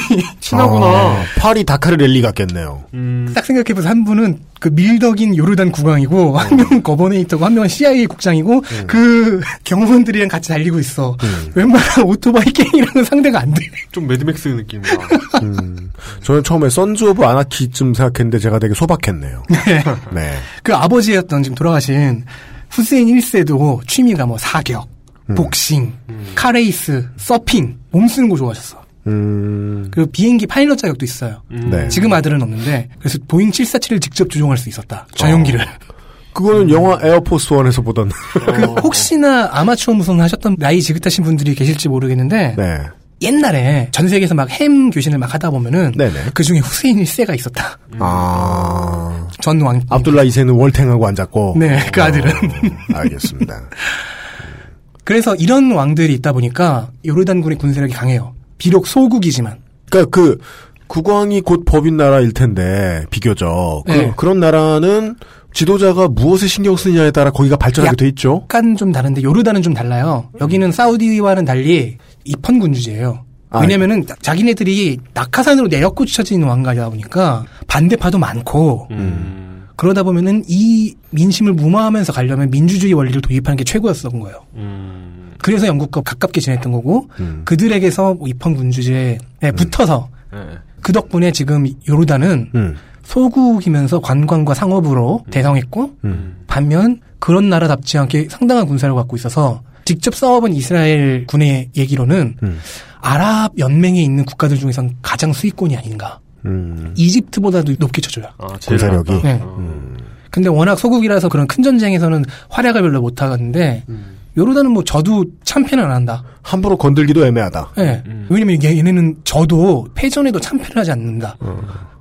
아, 파리 다카르 랠리 같겠네요. 딱 생각해보세요. 한 분은 그 밀덕인 요르단 국왕이고 한 명은 Governator고 한 명은 CIA 국장이고 그 경호원들이랑 같이 달리고 있어. 웬만한 오토바이 게임이랑은 상대가 안 돼. 좀 Mad Max 느낌이다. 음, 저는 처음에 Sons of Anarchy쯤 생각했는데 제가 되게 소박했네요. 네. 그 아버지였던 지금 돌아가신 후세인 1세도 취미가 뭐 사격, 복싱, 카레이스, 서핑, 몸 쓰는 거 좋아하셨어. 음, 그리고 비행기 파일럿 자격도 있어요. 네. 지금 아들은 없는데 그래서 보잉 747을 직접 조종할 수 있었다. 전용기를. 그거는 영화 Air Force One에서 보던. 그 혹시나 아마추어 무선 하셨던 나이 지긋하신 분들이 계실지 모르겠는데 네. 옛날에 전 세계에서 막 햄 교신을 막 하다 보면은 그 중에 후세인 1세가 있었다. 아. 전 왕. 압둘라 2세는 월탱하고 앉았고. 네, 그 아들은. 알겠습니다. 그래서 이런 왕들이 있다 보니까 요르단군의 군세력이 강해요. 비록 소국이지만. 그러니까 그 국왕이 곧 법인 나라일 텐데 비교적 네. 그, 런 나라는 지도자가 무엇에 신경 쓰느냐에 따라 거기가 발전하게 돼 있죠. 약간 좀 다른데 요르단은 좀 달라요. 여기는 사우디와는 달리 입헌군주제예요. 아, 왜냐면은 자기네들이 낙하산으로 내역고쳐진 왕가다 보니까 반대파도 많고 음. 그러다 보면은 이 민심을 무마하면서 가려면 민주주의 원리를 도입하는 게 최고였던 거예요. 음. 그래서 영국과 가깝게 지냈던 거고 음. 그들에게서 뭐 입헌 군주제에 붙어서 네. 그 덕분에 지금 요르단은 음. 소국이면서 관광과 상업으로 대성했고 음. 반면 그런 나라답지 않게 상당한 군사를 갖고 있어서 직접 싸워본 이스라엘 군의 얘기로는 음. 아랍 연맹에 있는 국가들 중에선 가장 수익권이 아닌가. 음. 이집트보다도 높게 쳐줘요. 아, 군사력이. 네. 어. 근데 워낙 소국이라서 그런 큰 전쟁에서는 활약을 별로 못 하는데 요르단은 뭐 저도 참패는 안 한다. 함부로 건들기도 애매하다. 예. 왜냐면 얘- 얘네는 저도 패전에도 참패를 하지 않는다.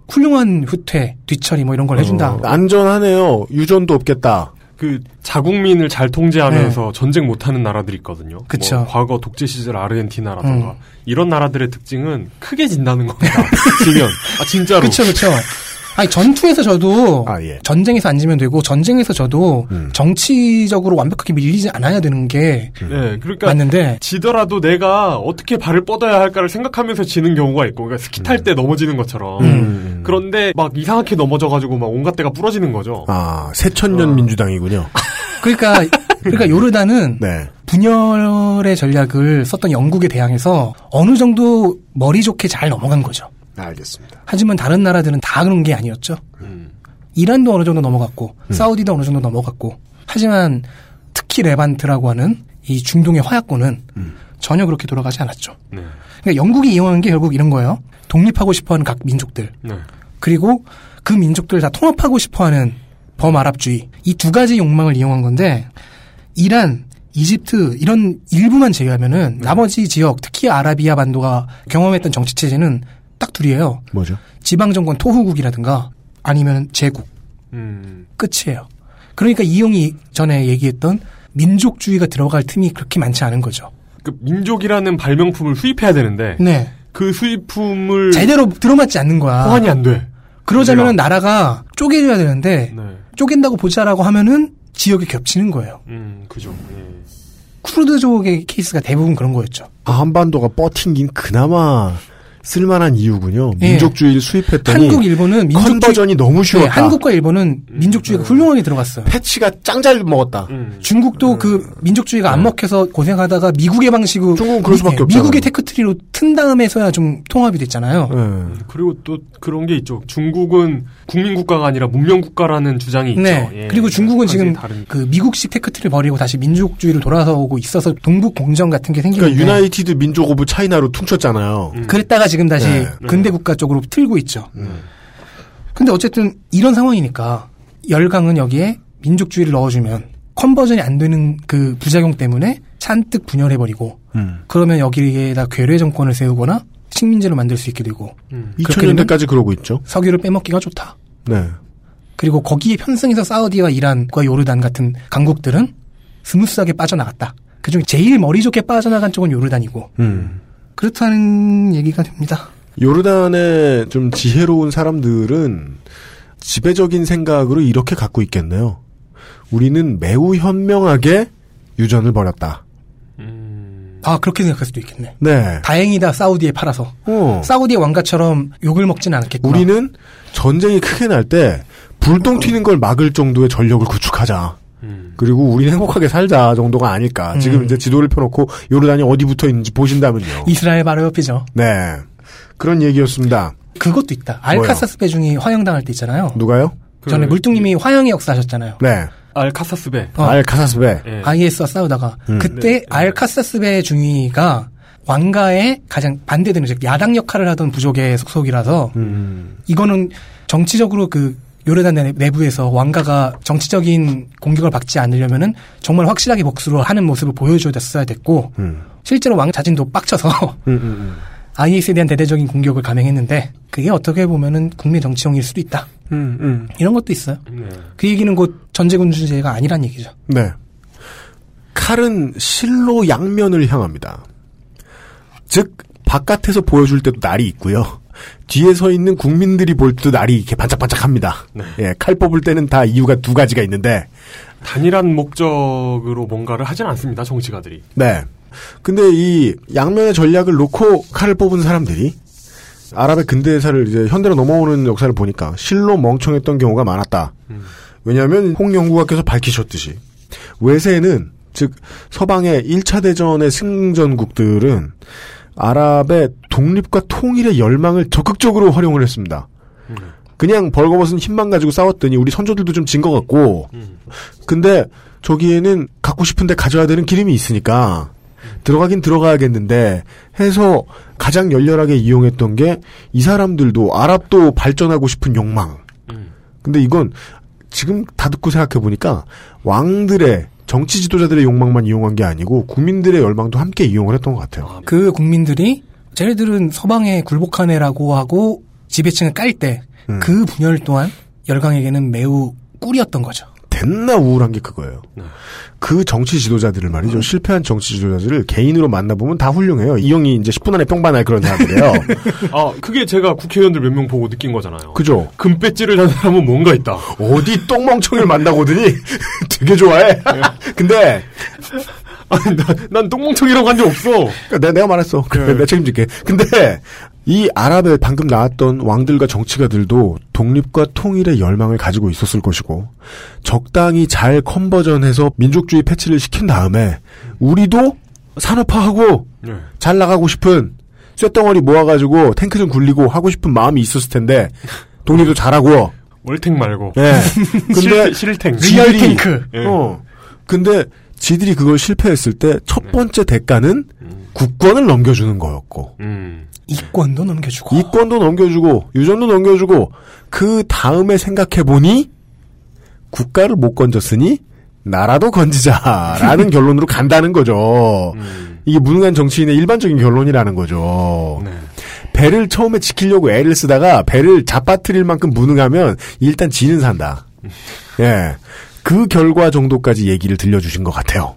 훌륭한 후퇴, 뒤처리 뭐 이런 걸 해준다. 어, 안전하네요. 유전도 없겠다. 그 자국민을 잘 통제하면서 전쟁 못하는 나라들이 있거든요. 네. 그쵸. 뭐 과거 독재 시절 아르헨티나라든가 음. 이런 나라들의 특징은 크게 진다는 겁니다. 지면 아 진짜로. 그쵸, 그쵸. 아니, 전투에서 저도 아, 예. 전쟁에서 안 지면 되고 전쟁에서 저도 음. 정치적으로 완벽하게 밀리지 않아야 되는 게 네, 그러니까 맞는데 지더라도 내가 어떻게 발을 뻗어야 할까를 생각하면서 지는 경우가 있고, 그러니까 스키 탈 때 넘어지는 것처럼. 음. 그런데 막 이상하게 넘어져가지고 막 온갖 데가 부러지는 거죠. 아, 새천년 민주당이군요. 그러니까 그러니까 요르단은 네. 분열의 전략을 썼던 영국에 대항해서 어느 정도 머리 좋게 잘 넘어간 거죠. 알겠습니다. 하지만 다른 나라들은 다 그런 게 아니었죠. 음. 이란도 어느 정도 넘어갔고 음. 사우디도 어느 정도 넘어갔고 하지만 특히 레반트라고 하는 이 중동의 화약고는 음. 전혀 그렇게 돌아가지 않았죠. 네. 그러니까 영국이 이용한 게 결국 이런 거예요. 독립하고 싶어하는 각 민족들 네. 그리고 그 민족들을 다 통합하고 싶어하는 범아랍주의 이 두 가지 욕망을 이용한 건데 이란, 이집트 이런 일부만 제외하면은 나머지 지역 특히 아라비아 반도가 경험했던 정치 체제는 딱 둘이에요. 뭐죠? 지방 정권 토후국이라든가 아니면 제국 음. 끝이에요. 그러니까 이용이 전에 얘기했던 민족주의가 들어갈 틈이 그렇게 많지 않은 거죠. 그 민족이라는 발명품을 수입해야 되는데 네. 그 수입품을 제대로 들어맞지 않는 거야. 호환이 안 돼. 그러자면 나라가 쪼개져야 되는데 네. 쪼갠다고 보자라고 하면은 지역이 겹치는 거예요. 음, 그죠. 예. 쿠르드족의 케이스가 대부분 그런 거였죠. 아, 한반도가 뻗팅긴 그나마 쓸만한 이유군요. 예. 민족주의를 수입했더니 한국, 일본은 민족주의 conversion이 너무 쉬웠다. 네, 한국과 일본은 민족주의가 훌륭하게 들어갔어요. 패치가 짱 잘 먹었다. 음. 중국도 그 민족주의가 안 먹혀서 고생하다가 미국의 방식으로 중국은 그럴 수밖에 미- 없잖아요. 미국의 tech tree로 튼 다음에서야 좀 통합이 됐잖아요. 예. 그리고 또 그런 게 있죠. 중국은 국민국가가 아니라 문명국가라는 주장이 있죠. 네. 예. 그리고 중국은 지금 다른 그 미국식 tech tree를 버리고 다시 민족주의로 돌아서고 있어서 동북 공정 같은 게 생기는데 그러니까 United 민족 of China로 퉁쳤잖아요. 그랬다가 지금 다시 네. 근대 국가 쪽으로 틀고 있죠. 음. 근데 어쨌든 이런 상황이니까 열강은 여기에 민족주의를 넣어주면 conversion이 안 되는 그 부작용 때문에 잔뜩 분열해버리고 음. 그러면 여기에다 괴뢰 정권을 세우거나 식민지로 만들 수 있게 되고 음. 그렇게 되면 2000년대까지 그러고 있죠. 석유를 빼먹기가 좋다. 네. 그리고 거기에 편승해서 사우디와 이란과 요르단 같은 강국들은 smooth하게 빠져나갔다. 그중에 제일 머리 좋게 빠져나간 쪽은 요르단이고 음. 그렇다는 얘기가 됩니다. 요르단의 좀 지혜로운 사람들은 지배적인 생각으로 이렇게 갖고 있겠네요. 우리는 매우 현명하게 유전을 벌였다. 아 그렇게 생각할 수도 있겠네. 네. 다행이다 사우디에 팔아서. 어. 사우디의 왕가처럼 욕을 먹진 않았겠구나. 우리는 전쟁이 크게 날 때 불똥 튀는 걸 막을 정도의 전력을 구축하자. 그리고 우리는 행복하게 살자 정도가 아닐까. 음. 지금 이제 지도를 펴놓고 요르단이 어디 붙어 있는지 보신다면요. 이스라엘 바로 옆이죠. 네. 그런 얘기였습니다. 그것도 있다. 알카사스 배중이 화형당할 때 있잖아요. 누가요? 전에 물뚱님이 화형의 역사 하셨잖아요. 네. 알카사스베. 어. 알카사스베. 예. IS와 싸우다가 음. 그때 알카사스베 중위가 왕가의 가장 반대되는 즉 야당 역할을 하던 부족의 속속이라서 음. 이거는 정치적으로 그 요르단 내- 내부에서 왕가가 정치적인 공격을 받지 않으려면은 정말 확실하게 복수를 하는 모습을 보여줘야 됐고 음. 실제로 왕 자신도 빡쳐서 음, 음, 음. IS에 대한 대대적인 공격을 감행했는데 그게 어떻게 보면은 국민 정치용일 수도 있다. 음, 음. 이런 것도 있어요. 네. 그 얘기는 곧 전제군주제가 아니란 얘기죠. 네. 칼은 실로 양면을 향합니다. 즉 바깥에서 보여줄 때도 날이 있고요. 뒤에 서 있는 국민들이 볼 때도 날이 이렇게 반짝반짝합니다. 예, 칼 뽑을 때는 다 이유가 두 가지가 있는데 단일한 목적으로 뭔가를 하진 않습니다. 정치가들이. 네. 근데 이 양면의 전략을 놓고 칼을 뽑은 사람들이 아랍의 근대사를 이제 현대로 넘어오는 역사를 보니까 실로 멍청했던 경우가 많았다. 왜냐하면 홍 연구가께서 밝히셨듯이 외세는 즉 서방의 1차 대전의 승전국들은 아랍의 독립과 통일의 열망을 적극적으로 활용을 했습니다. 그냥 벌거벗은 힘만 가지고 싸웠더니 우리 선조들도 좀 진 것 같고 근데 저기에는 갖고 싶은데 가져야 되는 기름이 있으니까 들어가긴 들어가야겠는데 해서 가장 열렬하게 이용했던 게 이 사람들도 아랍도 발전하고 싶은 욕망. 근데 이건 지금 다 듣고 생각해 보니까 왕들의 정치 지도자들의 욕망만 이용한 게 아니고 국민들의 열망도 함께 이용을 했던 것 같아요. 그 국민들이 쟤네들은 서방에 굴복하네라고 하고 지배층을 깔 때그 분열 또한 열강에게는 매우 꿀이었던 거죠. 됐나 우울한 게 그거예요. 그 정치 지도자들을 말이죠. 실패한 정치 지도자들을 개인으로 만나보면 다 훌륭해요. 이 형이 이제 10분 안에 뿅반할 그런 사람들이에요. 아, 그게 제가 국회의원들 몇 명 보고 느낀 거잖아요. 그죠? 금배지를 단 사람은 뭔가 있다. 어디 똥멍청이를 만나고더니 되게 좋아해. 근데 아니, 난, 난 똥멍청이라고 한 적 없어. 그러니까 내가, 내가 말했어. 그래, 네. 내가 책임질게. 근데 이 아랍에 방금 나왔던 왕들과 정치가들도 독립과 통일의 열망을 가지고 있었을 것이고 적당히 잘 컨버전해서 민족주의 패치를 시킨 다음에 우리도 산업화하고 네. 잘 나가고 싶은 쇳덩어리 모아가지고 탱크 좀 굴리고 하고 싶은 마음이 있었을 텐데 독립도 잘하고 월탱 말고. 예. 근데 실, 실탱. 지들이- 탱크. 예. 어. 근데 지들이 그걸 실패했을 때 첫 번째 대가는 국권을 넘겨주는 거였고 음. 이권도 넘겨주고 이권도 넘겨주고 유전도 넘겨주고 그 다음에 생각해 보니 국가를 못 건졌으니 나라도 건지자라는 결론으로 간다는 거죠. 이게 무능한 정치인의 일반적인 결론이라는 거죠. 네. 배를 처음에 지키려고 애를 쓰다가 배를 잡아뜨릴 만큼 무능하면 일단 지는 산다. 예. 그 결과 정도까지 얘기를 들려주신 것 같아요.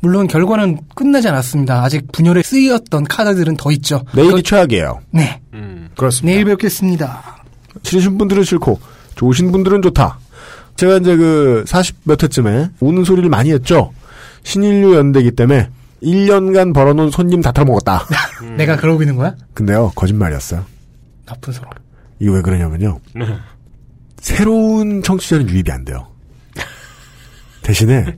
물론 결과는 끝나지 않았습니다. 아직 분열에 쓰였던 카드들은 더 있죠. 내일이 최악이에요. 네. 그렇습니다. 내일 뵙겠습니다. 싫으신 분들은 싫고 좋으신 분들은 좋다. 제가 이제 그 40 몇 회쯤에 우는 소리를 많이 했죠. 신인류 연대기 때문에 1년간 벌어놓은 손님 다 털어먹었다. 내가 그러고 있는 거야? 근데요 거짓말이었어요. 나쁜 소로. 이거 왜 그러냐면요. 네. 새로운 청취자는 유입이 안 돼요. 대신에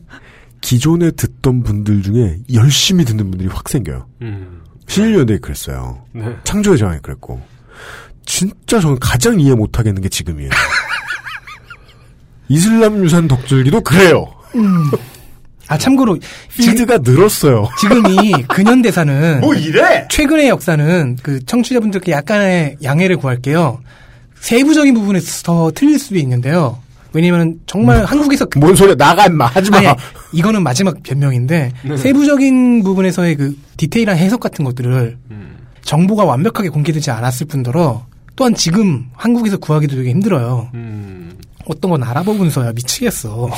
기존에 듣던 분들 중에 열심히 듣는 분들이 확 생겨요. 음. 신인류연대기 그랬어요. 네. 창조의 저항이 그랬고. 진짜 저는 가장 이해 못하겠는 게 지금이에요. 이슬람 유산 덕질기도 그래요. 음. 아 참고로 필드가 늘었어요. 지금 이 근현대사는 뭐 이래? 최근의 역사는 그 청취자분들께 약간의 양해를 구할게요. 세부적인 부분에서 더 틀릴 수도 있는데요. 왜냐면 정말 한국에서 그- 뭔 소리야 나가 임마 하지 마. 아니, 이거는 마지막 변명인데 네. 세부적인 부분에서의 그 디테일한 해석 같은 것들을 정보가 완벽하게 공개되지 않았을 뿐더러 또한 지금 한국에서 구하기도 되게 힘들어요. 음. 어떤 건 알아보면서야 미치겠어.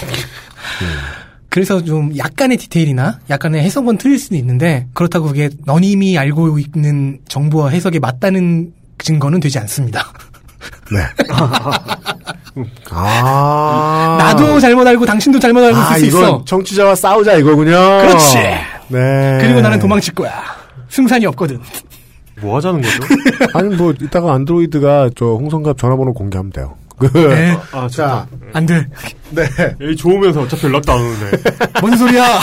그래서 좀 약간의 디테일이나 약간의 해석은 틀릴 수도 있는데 그렇다고 그게 너님이 알고 있는 정보와 해석이 맞다는 증거는 되지 않습니다. 네. 아. 나도 잘못 알고 당신도 잘못 알고 아, 있을 수 이건 있어. 정치자와 싸우자 이거군요. 그렇지. 네. 그리고 나는 도망칠 거야. 승산이 없거든. 뭐 하자는 거죠? 아니 뭐 이따가 안드로이드가 저 홍성갑 전화번호 공개하면 돼요. 그 네. 아, 자, 안 돼. 네. 여기 좋으면서 어차피 연락도 안 오는데. 뭔 소리야?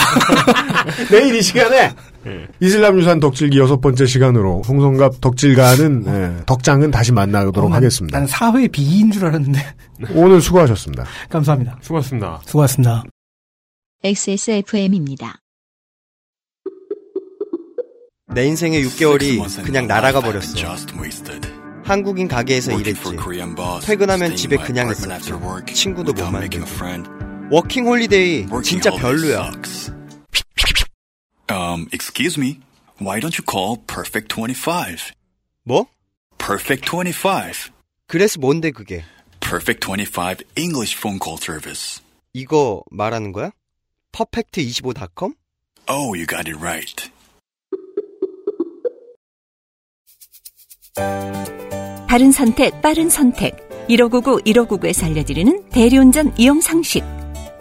내일 이 시간에 이슬람 유산 덕질기 여섯 번째 시간으로 홍성갑 덕질가는 예, 덕장은 다시 만나도록 어, 난- 하겠습니다. 난 사회 비인 줄 알았는데. 오늘 수고하셨습니다. 감사합니다. 수고하셨습니다. 수고하셨습니다. XSFM입니다. 내 인생의 6개월이 그냥 날아가 버렸어. 한국인 가게에서 일했지. 퇴근하면 집에 그냥 있었지. 친구도 못 만들고. 워킹 홀리데이 진짜 별로야. Um, excuse me. Why don't you call Perfect 25? 뭐? Perfect 25. 그래서 뭔데 그게? Perfect 25 English phone call service. 이거 말하는 거야? 퍼펙트25.com? Oh, you got it right. 바른 선택, 빠른 선택. 1599, 1599에서 알려드리는 대리운전 이용 상식.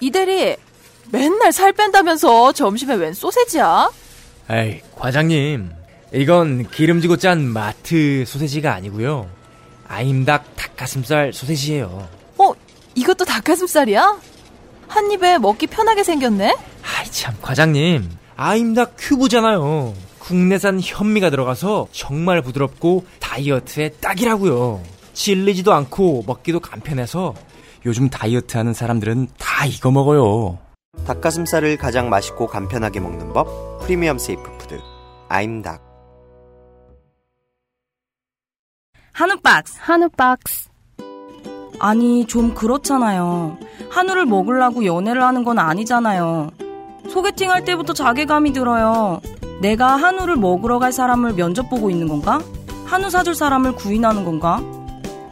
이대리 맨날 살 뺀다면서 점심에 웬 소세지야? 에이, 과장님. 이건 기름지고 짠 마트 소세지가 아니고요. 아임닭 닭가슴살 소세지예요. 어, 이것도 닭가슴살이야? 한 입에 먹기 편하게 생겼네? 아이 참, 과장님. 아임닭 큐브잖아요. 국내산 현미가 들어가서 정말 부드럽고 다이어트에 딱이라고요. 질리지도 않고 먹기도 간편해서 요즘 다이어트 하는 사람들은 다 이거 먹어요. 닭가슴살을 가장 맛있고 간편하게 먹는 법 프리미엄 safe food 아임닭 한우 박스. 한우 박스. 아니, 좀 그렇잖아요. 한우를 먹으려고 연애를 하는 건 아니잖아요. 소개팅 할 때부터 자괴감이 들어요. 내가 한우를 먹으러 갈 사람을 면접 보고 있는 건가? 한우 사줄 사람을 구인하는 건가?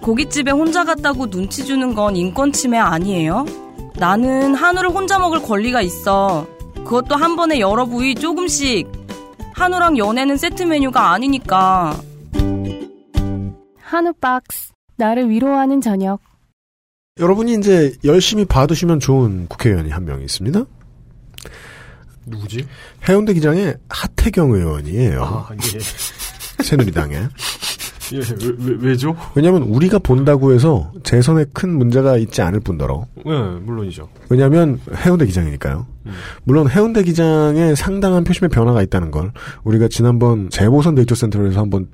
고깃집에 혼자 갔다고 눈치 주는 건 인권 침해 아니에요? 나는 한우를 혼자 먹을 권리가 있어. 그것도 한 번에 여러 부위 조금씩. 한우랑 연애는 세트 메뉴가 아니니까. 한우 박스. 나를 위로하는 저녁. 여러분이 이제 열심히 봐두시면 좋은 국회의원이 한 명 있습니다. 누구지? 해운대 기장의 하태경 의원이에요. 아, 예. 새누리당에. 예, 왜, 왜, 왜죠? 왜냐하면 우리가 본다고 해서 재선에 큰 문제가 있지 않을 뿐더러. 네, 물론이죠. 왜냐하면 해운대 기장이니까요. 물론 해운대 기장에 상당한 표심의 변화가 있다는 걸 우리가 지난번 재보선 데이터 센터에서 한번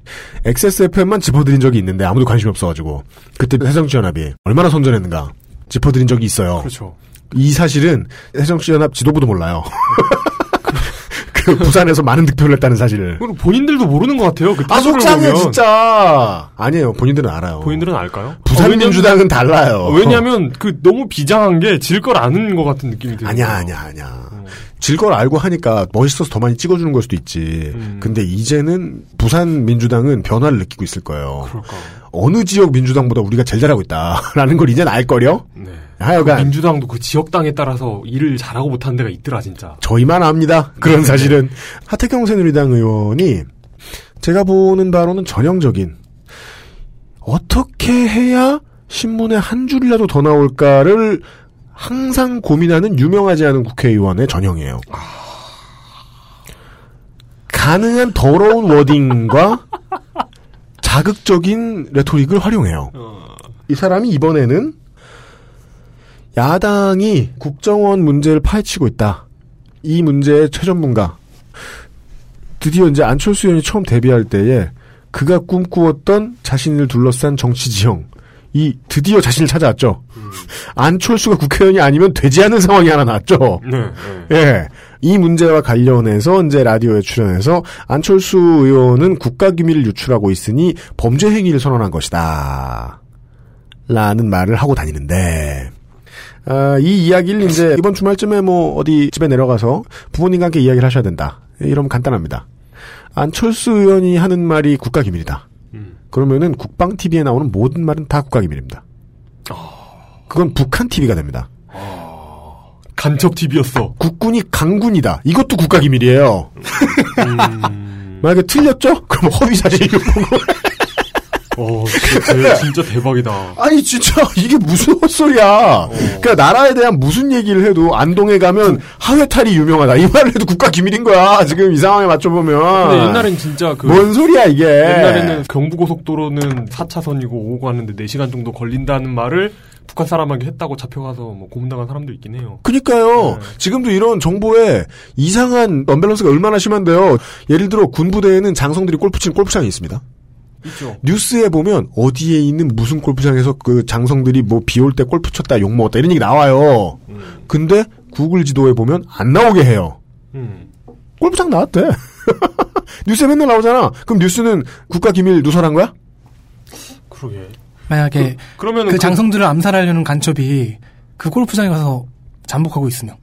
XSFM만 짚어드린 적이 있는데 아무도 관심이 없어가지고 그때 새정치연합이 얼마나 선전했는가 짚어드린 적이 있어요. 그렇죠. 이 사실은 새정치연합 지도부도 몰라요. 그 부산에서 많은 득표를 했다는 사실을. 그리고 본인들도 모르는 것 같아요. 그 아 속상해. 진짜. 아니에요. 본인들은 알아요. 본인들은 알까요? 부산 어, 민주당은 달라요. 왜냐하면 그 너무 비장한 게 질 걸 아는 것 같은 느낌이 들어요. 아니야, 아니야, 아니야. 질걸 알고 하니까 멋있어서 더 많이 찍어주는 걸 수도 있지. 근데 이제는 부산 민주당은 변화를 느끼고 있을 거예요. 어느 지역 민주당보다 우리가 제일 잘하고 있다라는 걸 이제는 알 거려. 네. 하여간 그 민주당도 그 지역당에 따라서 일을 잘하고 못하는 데가 있더라 진짜. 저희만 압니다. 그런 사실은 하태경 새누리당 의원이 제가 보는 바로는 전형적인 어떻게 해야 신문에 한 줄이라도 더 나올까를 항상 고민하는 유명하지 않은 국회의원의 전형이에요. 가능한 더러운 워딩과 자극적인 레토릭을 활용해요. 이 사람이 이번에는 야당이 국정원 문제를 파헤치고 있다. 이 문제의 최전문가. 드디어 이제 안철수 의원이 처음 데뷔할 때에 그가 꿈꾸었던 자신을 둘러싼 정치 지형. 이 드디어 자신을 찾아왔죠. 안철수가 국회의원이 아니면 되지 않는 상황이 하나 났죠. 네. 예. 이 문제와 관련해서 이제 라디오에 출연해서 안철수 의원은 국가 기밀을 유출하고 있으니 범죄 행위를 선언한 것이다. 라는 말을 하고 다니는데, 아, 이 이야기를 이제 이번 주말쯤에 뭐 어디 집에 내려가서 부모님과 함께 이야기를 하셔야 된다. 이러면 간단합니다. 안철수 의원이 하는 말이 국가기밀이다. 그러면은 국방 TV에 나오는 모든 말은 다 국가기밀입니다. 그건 북한 TV가 됩니다. 간첩 TV였어. 국군이 강군이다. 이것도 국가기밀이에요. 만약에 틀렸죠? 그럼 허위 사실 보고. 어, 진짜, 진짜 대박이다. 아니 진짜 이게 무슨 헛소리야. 그러니까 나라에 대한 무슨 얘기를 해도 안동에 가면 하회탈이 유명하다. 이 말을 해도 국가 기밀인 거야. 지금 이 상황에 맞춰 보면. 근데 옛날엔 진짜 그. 뭔 소리야 이게. 옛날에는 경부고속도로는 4차선이고 오고 가는데 4시간 정도 걸린다는 말을 북한 사람에게 했다고 잡혀가서 뭐 고문당한 사람도 있긴 해요. 그니까요. 지금도 이런 정보에 이상한 언밸런스가 얼마나 심한데요. 예를 들어 군부대에는 장성들이 골프 치는 골프장이 있습니다. 있죠. 뉴스에 보면 어디에 있는 무슨 골프장에서 그 장성들이 뭐 비 올 때 골프 쳤다 욕 먹었다 이런 얘기 나와요. 근데 구글 지도에 보면 안 나오게 해요. 음. 골프장 나왔대. 뉴스에 맨날 나오잖아. 그럼 뉴스는 국가 기밀 누설한 거야? 그러게. 만약에 그, 러면 그 장성들을 암살하려는 간첩이 그 골프장에 가서 잠복하고 있으면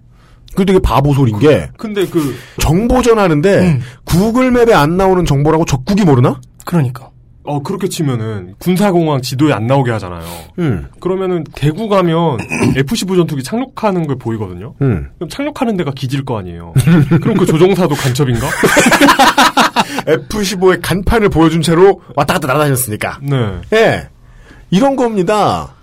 그 되게 바보 소린 게 근데 그 정보 전 하는데 구글맵에 안 나오는 정보라고 적국이 모르나? 그러니까. 어 그렇게 치면은 군사공항 지도에 안 나오게 하잖아요. 음. 그러면은 대구 가면 F-15 전투기 착륙하는 걸 보이거든요. 음. 그럼 착륙하는 데가 기지일 거 아니에요. 그럼 그 조종사도 간첩인가? F-15의 간판을 보여준 채로 왔다 갔다 날아다녔으니까. 네. 예. 이런 겁니다.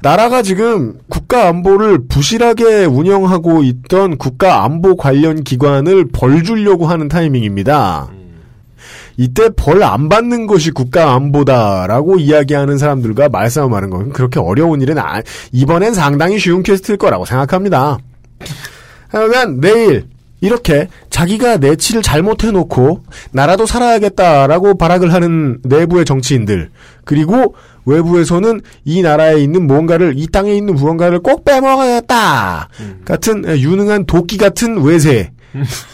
나라가 지금 국가 안보를 부실하게 운영하고 있던 국가 안보 관련 기관을 벌 주려고 하는 타이밍입니다. 이때 벌 안 받는 것이 국가 안보다라고 이야기하는 사람들과 말싸움하는 건 그렇게 어려운 일은 아, 이번엔 상당히 쉬운 퀘스트일 거라고 생각합니다. 하여간 내일 이렇게 자기가 내치를 잘못해놓고 나라도 살아야겠다라고 발악을 하는 내부의 정치인들 그리고 외부에서는 이 나라에 있는 무언가를 이 땅에 있는 무언가를 꼭 빼먹어야겠다 같은 유능한 도끼 같은 외세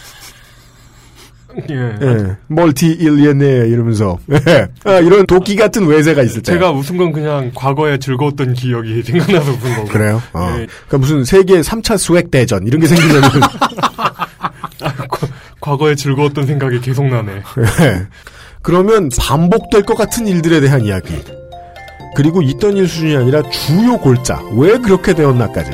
예. 예, 멀티 일리언네 이러면서 예. 아, 이런 도끼 같은 외세가 있을 때 제가 웃은 건 그냥 과거에 즐거웠던 기억이 생각나서 웃은 거고. 그래요? 어. 예. 그러니까 무슨 세계 3차 수액 대전 이런 게 생기면 과거에 즐거웠던 생각이 계속 나네. 예. 그러면 반복될 것 같은 일들에 대한 이야기. 그리고 있던 일 수준이 아니라 주요 골자 왜 그렇게 되었나까지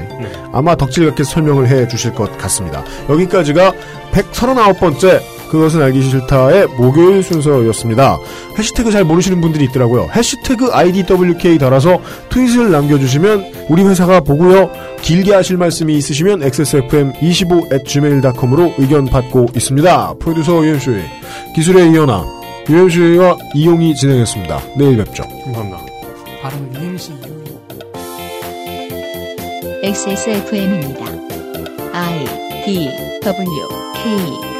아마 덕질같게 설명을 해 주실 것 같습니다. 여기까지가 139번째 그것은 알기 싫다의 목요일 순서였습니다. 해시태그 잘 모르시는 분들이 있더라고요. 해시태그 IDWK 달아서 트윗을 남겨주시면 우리 회사가 보고요. 길게 하실 말씀이 있으시면 xsfm25@gmail.com으로 의견 받고 있습니다. 프로듀서 유현수의 기술의 이현아 유현수와 이용이 진행했습니다. 내일 뵙죠. 감사합니다. 바로 UMC XSFM입니다. I D W K